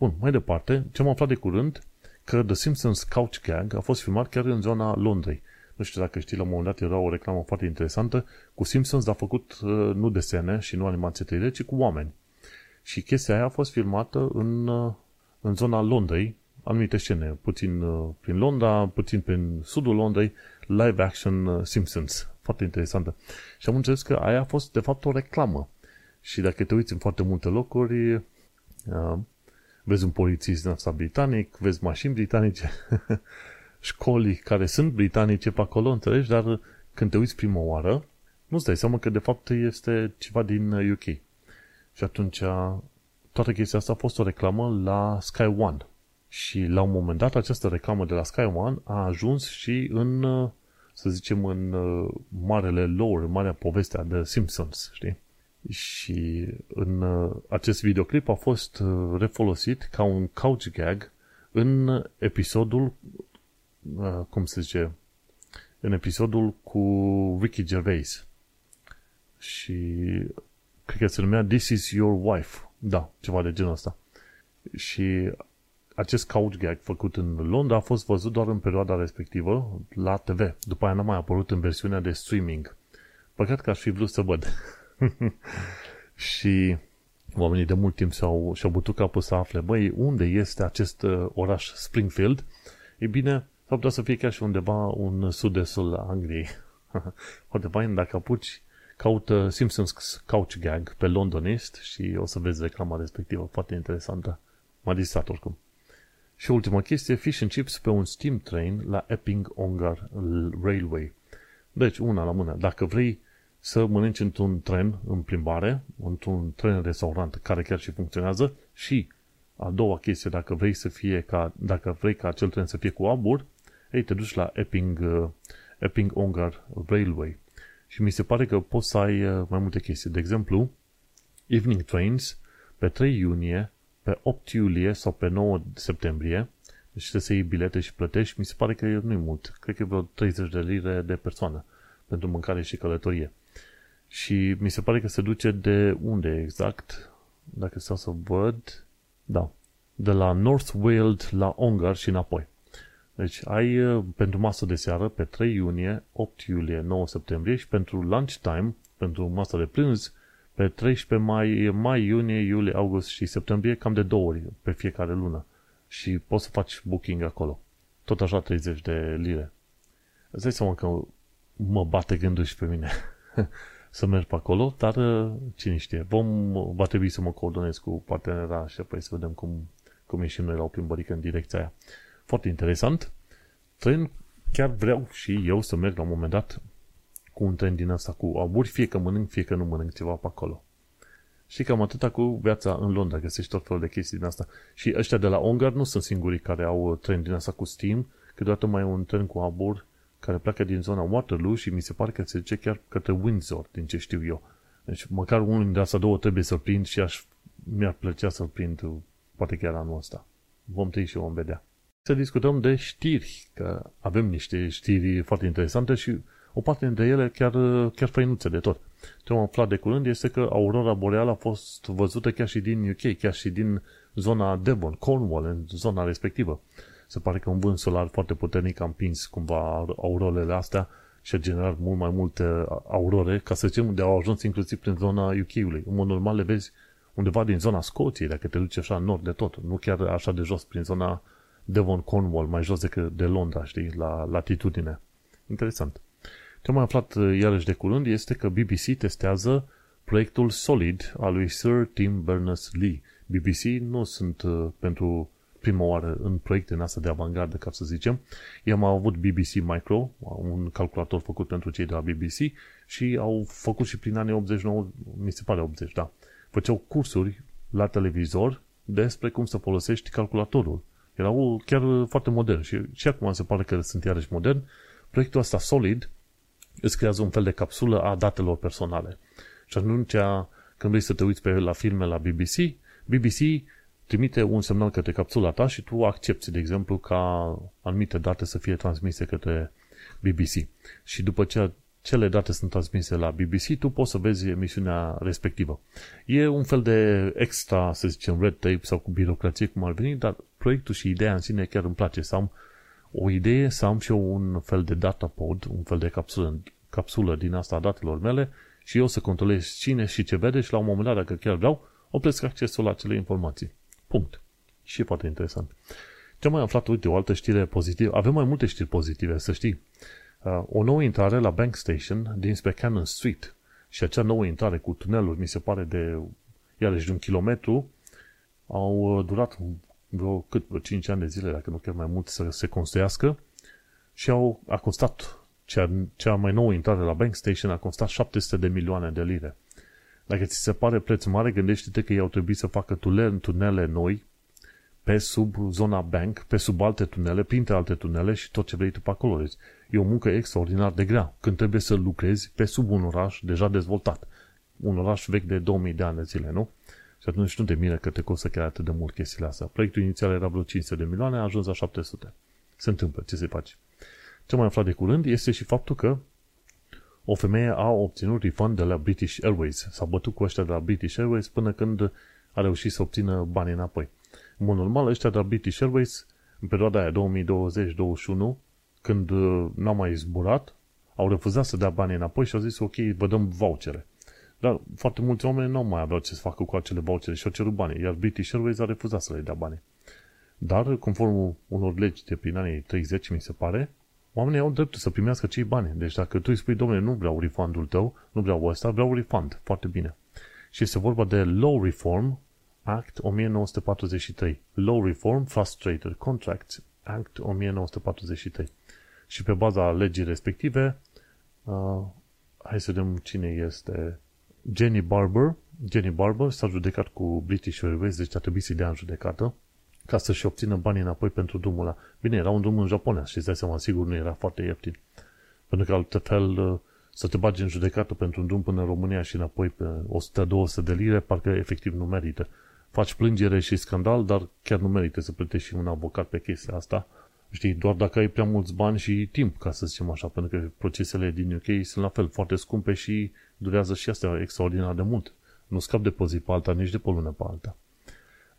Bun, mai departe, ce am aflat de curând, că The Simpsons Couch Gag a fost filmat chiar în zona Londrei. Nu știu dacă știi, la un moment dat era o reclamă foarte interesantă cu Simpsons, dar a făcut uh, nu desene și nu animație 3D, ci cu oameni. Și chestia aia a fost filmată în, uh, în zona Londrei, anumite scene, puțin uh, prin Londra, puțin prin sudul Londrei, live action Simpsons. Foarte interesantă. Și am înțeles că aia a fost, de fapt, o reclamă. Și dacă te uiți în foarte multe locuri, uh, vezi un polițist din asta britanic, vezi mașini britanice, școli care sunt britanice pe acolo, înțelegi? Dar când te uiți prima oară, nu-ți dai seama că de fapt este ceva din UK. Și atunci toată chestia asta a fost o reclamă la Sky One. Și la un moment dat această reclamă de la Sky One a ajuns și în, să zicem, în marele lore, în marea poveste a The Simpsons, știi? Și în acest videoclip a fost refolosit ca un couch gag în episodul Uh, cum se zice, în episodul cu Ricky Gervais. Și cred că se numea This is your wife. Da, ceva de genul ăsta. Și acest couch gag făcut în Londra a fost văzut doar în perioada respectivă la TV. După aia n-a mai apărut în versiunea de streaming. Păcat că aș fi vrut să văd. și oamenii de mult timp și-au, și-au bătut capul să afle, băi, unde este acest uh, oraș Springfield? E bine, S-ar putea să fie chiar și undeva un sud-estul Angliei. Foarte fain, dacă apuci, caută Simpsons Couch Gag pe Londonist și o să vezi reclama respectivă. Foarte interesantă. M-a distrat oricum. Și ultima chestie, fish and chips pe un steam train la Epping Ongar Railway. Deci, una la mână. Dacă vrei să mănânci într-un tren în plimbare, într-un tren restaurant care chiar și funcționează și a doua chestie, dacă vrei să fie ca, dacă vrei ca acel tren să fie cu abur, ei, te duci la Epping, uh, Epping Ongar Railway. Și mi se pare că poți să ai uh, mai multe chestii. De exemplu, Evening Trains pe 3 iunie, pe 8 iulie sau pe 9 septembrie. Deci trebuie să iei bilete și plătești. Mi se pare că nu e mult. Cred că e vreo 30 de lire de persoană pentru mâncare și călătorie. Și mi se pare că se duce de unde exact? Dacă stau să văd... Da. De la North Wales la Ongar și înapoi. Deci ai uh, pentru masă de seară pe 3 iunie, 8 iulie, 9 septembrie și pentru lunchtime, pentru masă de prânz, pe 13 mai, mai, iunie, iulie, august și septembrie, cam de două ori pe fiecare lună. Și poți să faci booking acolo. Tot așa 30 de lire. Îți dai seama că mă bate gândul și pe mine să merg pe acolo, dar uh, cine știe, vom, va trebui să mă coordonez cu partenera și apoi să vedem cum, cum ieșim noi la o plimbărică în direcția aia. Foarte interesant. Tren, chiar vreau și eu să merg la un moment dat cu un tren din asta cu aburi, fie că mănânc, fie că nu mănânc ceva pe acolo. Și cam atâta cu viața în Londra, găsești tot felul de chestii din asta. Și ăștia de la Ongar nu sunt singurii care au tren din asta cu Steam, câteodată mai e un tren cu abur care pleacă din zona Waterloo și mi se pare că se duce chiar către Windsor, din ce știu eu. Deci măcar unul dintre asta două trebuie să-l prind și aș, mi-ar plăcea să-l prind poate chiar anul ăsta. Vom trăi și vom vedea să discutăm de știri, că avem niște știri foarte interesante și o parte dintre ele chiar, chiar făinuțe de tot. Ce am aflat de curând este că aurora boreală a fost văzută chiar și din UK, chiar și din zona Devon, Cornwall, în zona respectivă. Se pare că un vânt solar foarte puternic a împins cumva aurorele astea și a generat mult mai multe aurore, ca să zicem, de au ajuns inclusiv prin zona UK-ului. În mod normal le vezi undeva din zona Scoției, dacă te duci așa în nord de tot, nu chiar așa de jos, prin zona Devon Cornwall, mai jos decât de Londra, știi, la latitudine. Interesant. Ce am mai aflat uh, iarăși de curând este că BBC testează proiectul Solid al lui Sir Tim Berners-Lee. BBC nu sunt uh, pentru prima oară în proiecte în asta de avantgardă, ca să zicem. Ei am avut BBC Micro, un calculator făcut pentru cei de la BBC și au făcut și prin anii 89, mi se pare 80, da. Făceau cursuri la televizor despre cum să folosești calculatorul. Erau chiar foarte modern și, și acum se pare că sunt iarăși modern. Proiectul ăsta Solid îți creează un fel de capsulă a datelor personale. Și atunci, când vrei să te uiți pe la filme la BBC, BBC trimite un semnal către capsula ta și tu accepti, de exemplu, ca anumite date să fie transmise către BBC. Și după ce cele date sunt transmise la BBC, tu poți să vezi emisiunea respectivă. E un fel de extra, să zicem, red tape sau cu birocrație, cum ar veni, dar proiectul și ideea în sine chiar îmi place. Să am o idee, să am și eu un fel de data pod, un fel de capsulă, capsulă din asta a datelor mele și eu să controlez cine și ce vede și la un moment dat, dacă chiar vreau, opresc accesul la acele informații. Punct. Și e foarte interesant. Ce am mai aflat, uite, o altă știre pozitivă. Avem mai multe știri pozitive, să știi. Uh, o nouă intrare la Bank Station dinspre Cannon Street. Și acea nouă intrare cu tuneluri, mi se pare de, iarăși, de un kilometru, au uh, durat vreo, cât, vreo 5 ani de zile, dacă nu chiar mai mult, să se construiască și au, a costat cea, cea mai nouă intrare la Bank Station a costat 700 de milioane de lire. Dacă ți se pare preț mare, gândește-te că ei au trebuit să facă tunele, tunele noi pe sub zona bank, pe sub alte tunele, printre alte tunele și tot ce vrei tu pe acolo. Deci, e o muncă extraordinar de grea când trebuie să lucrezi pe sub un oraș deja dezvoltat. Un oraș vechi de 2000 de ani de zile, nu? Și atunci nu te mire că te costă chiar atât de mult chestiile astea. Proiectul inițial era vreo 500 de milioane, a ajuns la 700. Se întâmplă, ce se face. Ce mai aflat de curând este și faptul că o femeie a obținut refund de la British Airways. S-a bătut cu ăștia de la British Airways până când a reușit să obțină banii înapoi. În mod normal, ăștia de la British Airways, în perioada aia 2020-2021, când uh, n-au mai zburat, au refuzat să dea banii înapoi și au zis, ok, vă dăm vouchere. Dar foarte mulți oameni nu mai aveau ce să facă cu acele vouchere și au cerut bani, iar British Airways a refuzat să le dea bani. Dar, conform unor legi de prin anii 30, mi se pare, oamenii au dreptul să primească cei bani. Deci dacă tu îi spui, domnule, nu vreau refundul tău, nu vreau ăsta, vreau refund. Foarte bine. Și este vorba de Law Reform Act 1943. Law Reform Frustrated Contracts Act 1943. Și pe baza legii respective, uh, hai să vedem cine este Jenny Barber. Jenny Barber s-a judecat cu British Airways, deci a trebuit să-i dea în judecată ca să-și obțină banii înapoi pentru drumul ăla. Bine, era un drum în japonez și îți dai seama, sigur nu era foarte ieftin. Pentru că altfel uh, să te bagi în judecată pentru un drum până în România și înapoi pe 100-200 de lire, parcă efectiv nu merită. Faci plângere și scandal, dar chiar nu merită să plătești și un avocat pe chestia asta. Știi, doar dacă ai prea mulți bani și timp, ca să zicem așa, pentru că procesele din UK sunt la fel foarte scumpe și durează și astea extraordinar de mult. Nu scap de pe zi pe alta, nici de pe lună pe alta.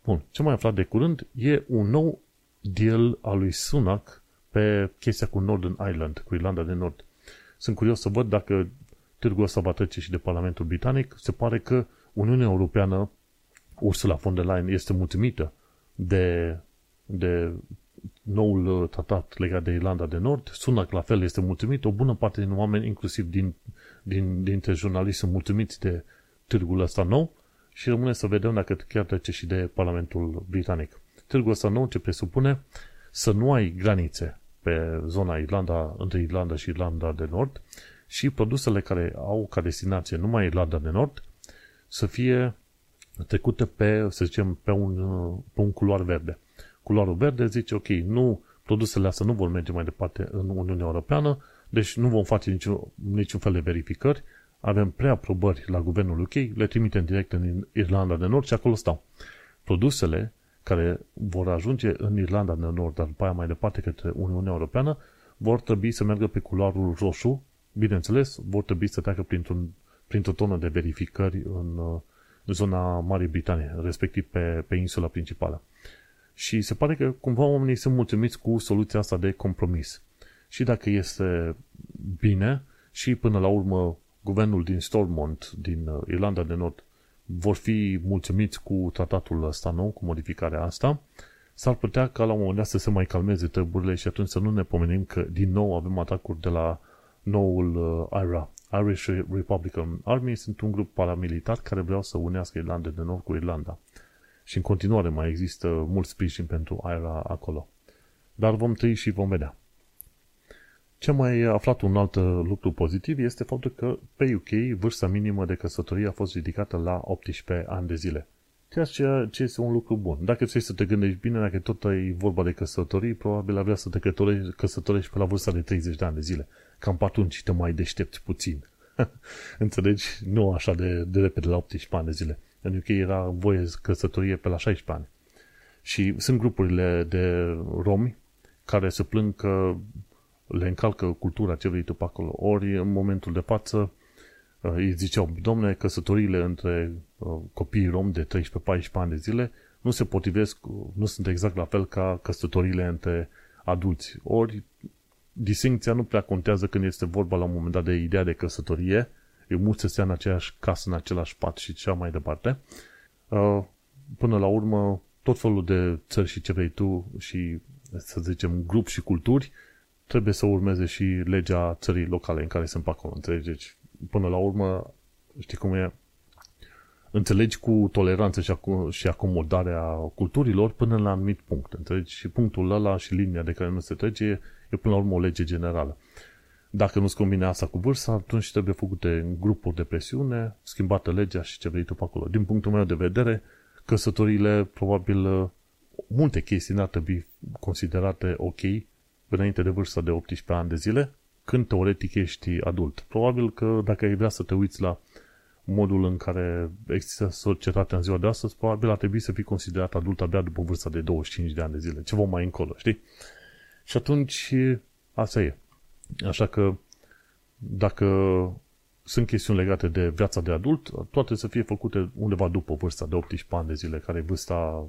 Bun, ce mai aflat de curând e un nou deal al lui Sunak pe chestia cu Northern Ireland, cu Irlanda de Nord. Sunt curios să văd dacă târgul ăsta va trece și de Parlamentul Britanic. Se pare că Uniunea Europeană, Ursula von der Leyen, este mulțumită de, de noul tratat legat de Irlanda de Nord. Sunak la fel este mulțumit. O bună parte din oameni, inclusiv din, din, dintre jurnaliști, sunt mulțumiți de târgul ăsta nou și rămâne să vedem dacă chiar trece și de Parlamentul Britanic. Târgul ăsta nou ce presupune să nu ai granițe pe zona Irlanda, între Irlanda și Irlanda de Nord și produsele care au ca destinație numai Irlanda de Nord să fie trecute pe, să zicem, pe un, pe un culoar verde. Culoarul verde zice, ok, nu, produsele astea nu vor merge mai departe în Uniunea Europeană, deci nu vom face niciun, niciun fel de verificări, avem preaprobări la guvernul UK, le trimitem direct în Irlanda de Nord și acolo stau. Produsele care vor ajunge în Irlanda de Nord, dar după aia mai departe către Uniunea Europeană, vor trebui să meargă pe culoarul roșu, bineînțeles, vor trebui să treacă printr-un, printr-o tonă de verificări în, în zona Marii Britanie, respectiv pe, pe insula principală. Și se pare că cumva oamenii sunt mulțumiți cu soluția asta de compromis. și dacă este bine și până la urmă guvernul din Stormont, din uh, Irlanda de Nord, vor fi mulțumiți cu tratatul ăsta nou, cu modificarea asta, s-ar putea ca la un moment dat să se mai calmeze treburile și atunci să nu ne pomenim că din nou avem atacuri de la noul uh, IRA. Irish Republican Army sunt un grup paramilitar care vreau să unească Irlanda de Nord cu Irlanda. Și în continuare mai există mult sprijin pentru IRA acolo. Dar vom trăi și vom vedea. Ce mai aflat un alt lucru pozitiv este faptul că pe UK vârsta minimă de căsătorie a fost ridicată la 18 ani de zile. Ceea ce este un lucru bun. Dacă ți să te gândești bine, dacă tot e vorba de căsătorii, probabil avea să te căsătorești pe la vârsta de 30 de ani de zile. Cam pe atunci te mai deștepți puțin. Înțelegi? Nu așa de, de repede la 18 ani de zile. În UK era voie căsătorie pe la 16 ani. Și sunt grupurile de romi care se plâng că le încalcă cultura ce vrei tu pe acolo. Ori în momentul de față uh, îi ziceau, domne, căsătoriile între uh, copiii rom de 13-14 ani de zile nu se potrivesc, nu sunt exact la fel ca căsătoriile între adulți. Ori distincția nu prea contează când este vorba la un moment dat de ideea de căsătorie, e mult să stea în aceeași casă, în același pat și cea mai departe. Uh, până la urmă, tot felul de țări și ce vrei tu și, să zicem, grup și culturi trebuie să urmeze și legea țării locale în care sunt pe acolo. Înțelegi? Deci, până la urmă, știi cum e, înțelegi cu toleranță și, ac- și acomodarea culturilor până la un anumit punct. Înțelegi? Și punctul ăla și linia de care nu se trece e, e până la urmă o lege generală. Dacă nu-ți combine asta cu vârsta, atunci trebuie făcute grupuri de presiune, schimbată legea și ce vrei tu pe acolo. Din punctul meu de vedere, căsătorile, probabil, multe chestii n-ar trebui considerate ok înainte de vârsta de 18 ani de zile, când teoretic ești adult. Probabil că dacă ai vrea să te uiți la modul în care există societatea în ziua de astăzi, probabil ar trebui să fii considerat adult abia după vârsta de 25 de ani de zile, ceva mai încolo, știi? Și atunci, asta e. Așa că, dacă sunt chestiuni legate de viața de adult, toate să fie făcute undeva după vârsta de 18 ani de zile, care e vârsta,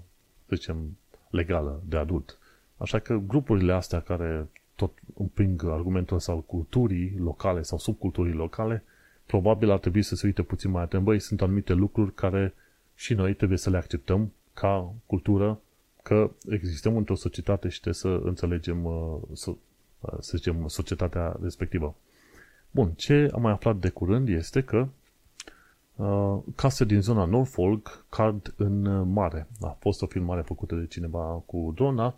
să zicem, legală de adult. Așa că grupurile astea care tot împing argumentul ăsta al culturii locale sau subculturii locale, probabil ar trebui să se uite puțin mai atent. Băi, sunt anumite lucruri care și noi trebuie să le acceptăm ca cultură, că existăm într-o societate și trebuie să înțelegem, uh, să, uh, să zicem, societatea respectivă. Bun, ce am mai aflat de curând este că uh, case din zona Norfolk cad în mare. A fost o filmare făcută de cineva cu drona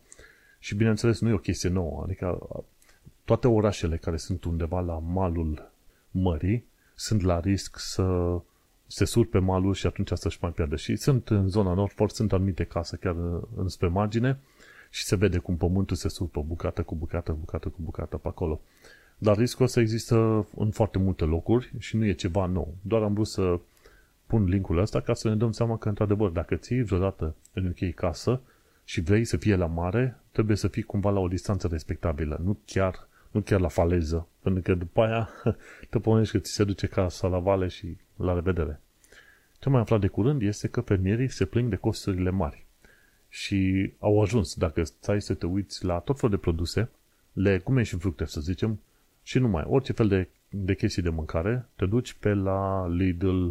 și bineînțeles nu e o chestie nouă, adică toate orașele care sunt undeva la malul mării sunt la risc să se sur pe malul și atunci să-și mai pierdă. Și sunt în zona Norfolk, sunt anumite case chiar înspre margine și se vede cum pământul se surpă bucată cu bucată, bucată cu bucată pe acolo. Dar riscul ăsta există în foarte multe locuri și nu e ceva nou. Doar am vrut să pun linkul ăsta ca să ne dăm seama că, într-adevăr, dacă ții vreodată în închei casă, și vrei să fie la mare, trebuie să fii cumva la o distanță respectabilă, nu chiar, nu chiar la faleză, pentru că după aia te pomenești că ți se duce casa la vale și la revedere. Ce mai aflat de curând este că fermierii se plâng de costurile mari și au ajuns, dacă stai să te uiți la tot felul de produse, legume și fructe, să zicem, și numai, orice fel de, de chestii de mâncare, te duci pe la Lidl,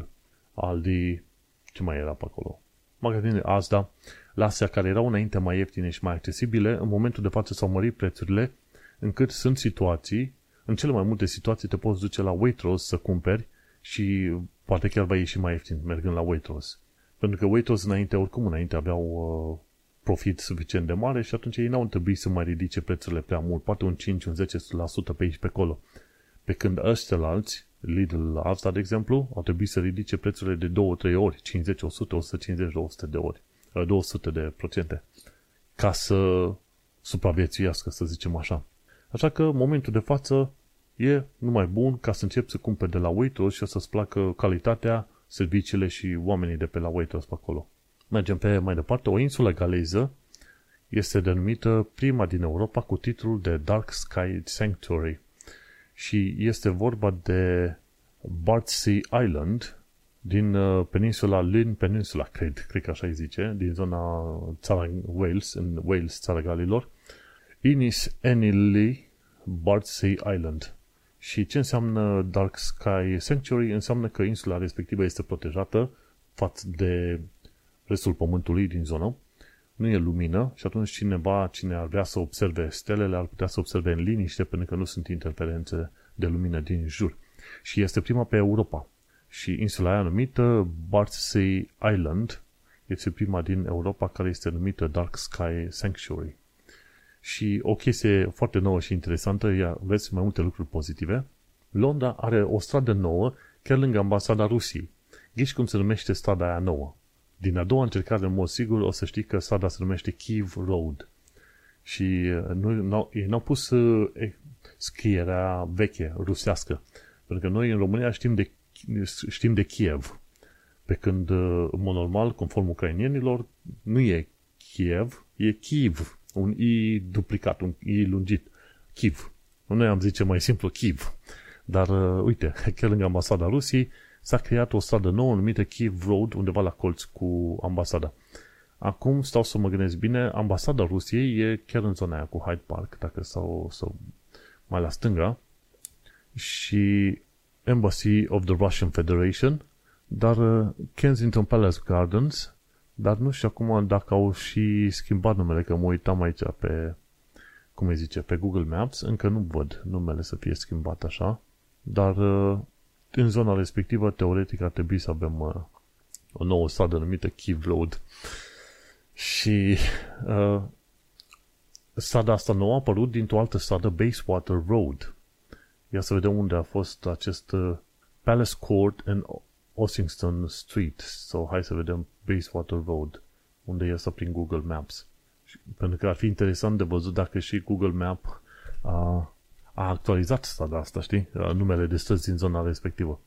Aldi, ce mai era pe acolo? Magazine Asda, la astea care erau înainte mai ieftine și mai accesibile, în momentul de față s-au mărit prețurile, încât sunt situații, în cele mai multe situații te poți duce la Waitrose să cumperi și poate chiar va ieși mai ieftin mergând la Waitrose. Pentru că Waitrose înainte, oricum înainte, aveau uh, profit suficient de mare și atunci ei n-au trebuit să mai ridice prețurile prea mult, poate un 5, un 10% pe aici pe acolo. Pe când ăștia alți, Lidl asta, de exemplu, au trebuit să ridice prețurile de 2-3 ori, 50, 100, 150, 200 de ori. 200 de procente ca să supraviețuiască, să zicem așa. Așa că momentul de față e numai bun ca să începi să cumperi de la Waitrose și o să-ți placă calitatea, serviciile și oamenii de pe la Waitrose pe acolo. Mergem pe mai departe. O insulă galeză este denumită prima din Europa cu titlul de Dark Sky Sanctuary și este vorba de Bardsea Island, din uh, peninsula Lynn Peninsula, cred, cred că așa îi zice, din zona țara Wales, în Wales, țara Galilor. Inis Enili Bardsey Island. Și ce înseamnă Dark Sky Sanctuary? Înseamnă că insula respectivă este protejată față de restul pământului din zonă. Nu e lumină și atunci cineva, cine ar vrea să observe stelele, ar putea să observe în liniște pentru că nu sunt interferențe de lumină din jur. Și este prima pe Europa. Și insula aia numită Bardsey Island este prima din Europa care este numită Dark Sky Sanctuary. Și o chestie foarte nouă și interesantă, ia, vezi mai multe lucruri pozitive. Londra are o stradă nouă chiar lângă ambasada Rusiei. Ghiși cum se numește strada aia nouă. Din a doua încercare, în mod sigur, o să știi că strada se numește Kiev Road. Și uh, nu, n-au, ei n-au pus uh, scrierea veche, rusească. Pentru că noi în România știm de, știm de Kiev. Pe când, uh, în mod normal, conform ucrainienilor, nu e Kiev, e Kiev. Un I duplicat, un I lungit. Kiev. Noi am zice mai simplu Kiev. Dar, uh, uite, chiar lângă ambasada Rusiei s-a creat o stradă nouă numită Kiev Road, undeva la colț cu ambasada. Acum stau să mă gândesc bine, ambasada Rusiei e chiar în zona aia cu Hyde Park, dacă stau, sau mai la stânga, și Embassy of the Russian Federation, dar uh, Kensington Palace Gardens, dar nu știu acum dacă au și schimbat numele, că mă uitam aici pe, cum îi zice, pe Google Maps, încă nu văd numele să fie schimbat așa, dar uh, în zona respectivă, teoretic, ar trebui să avem uh, o nouă stradă numită Kiev Road. Și uh, strada asta nouă a apărut dintr-o altă stradă, Basewater Road. Ia să vedem unde a fost acest uh, Palace Court în Ossingston Street. Sau hai să vedem Basewater Road, unde e asta prin Google Maps. Pentru că ar fi interesant de văzut dacă și Google Map a, a actualizat strada asta, știi? Numele de străzi din zona respectivă.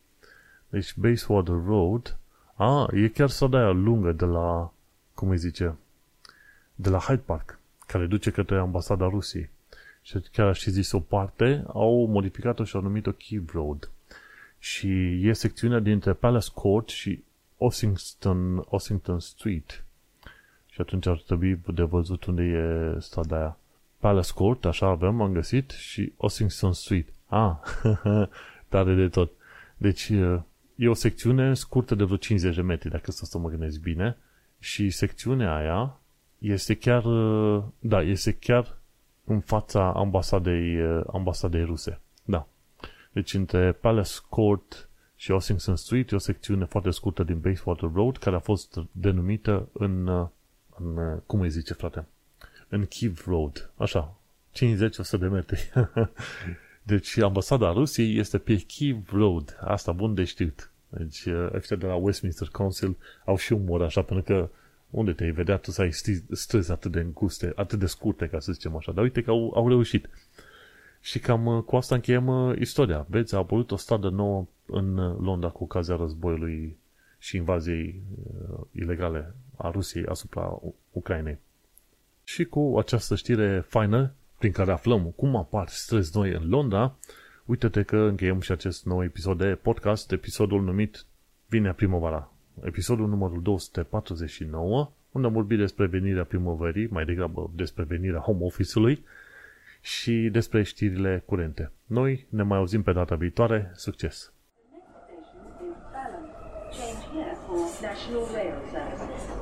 Deci Basewater Road, a, e chiar strada aia lungă de la, cum îi zice, de la Hyde Park, care duce către ambasada Rusiei. Și chiar aș fi zis o parte, au modificat-o și au numit-o Kiev Road. Și e secțiunea dintre Palace Court și Ossington, Ossington Street. Și atunci ar trebui de văzut unde e strada aia. Palace Court, așa avem, am găsit, și Ossington Street. Ah, tare de tot. Deci e o secțiune scurtă de vreo 50 de metri, dacă să mă gândesc bine, și secțiunea aia este chiar, da, este chiar în fața ambasadei, ambasadei ruse. Da. Deci între Palace Court și Ossington Street e o secțiune foarte scurtă din Bayswater Road care a fost denumită în, în cum îi zice frate, în Kiev Road, așa, 50-100 de metri. deci ambasada Rusiei este pe Kiev Road, asta bun de știut. Deci ăștia de la Westminster Council au și umor așa, pentru că unde te-ai vedea tu să ai străzi atât de înguste, atât de scurte, ca să zicem așa. Dar uite că au, au reușit. Și cam uh, cu asta încheiem uh, istoria. Vezi, a apărut o stradă nouă în uh, Londra cu ocazia războiului și invaziei uh, ilegale a Rusiei asupra Ucrainei. Și cu această știre faină, prin care aflăm cum apar străzi noi în Londra, uite-te că încheiem și acest nou episod de podcast, episodul numit Vine primăvara. Episodul numărul 249, unde am vorbit despre venirea primăverii, mai degrabă despre venirea home office-ului, și despre știrile curente. Noi ne mai auzim pe data viitoare. Succes! Change here for National Rail Services.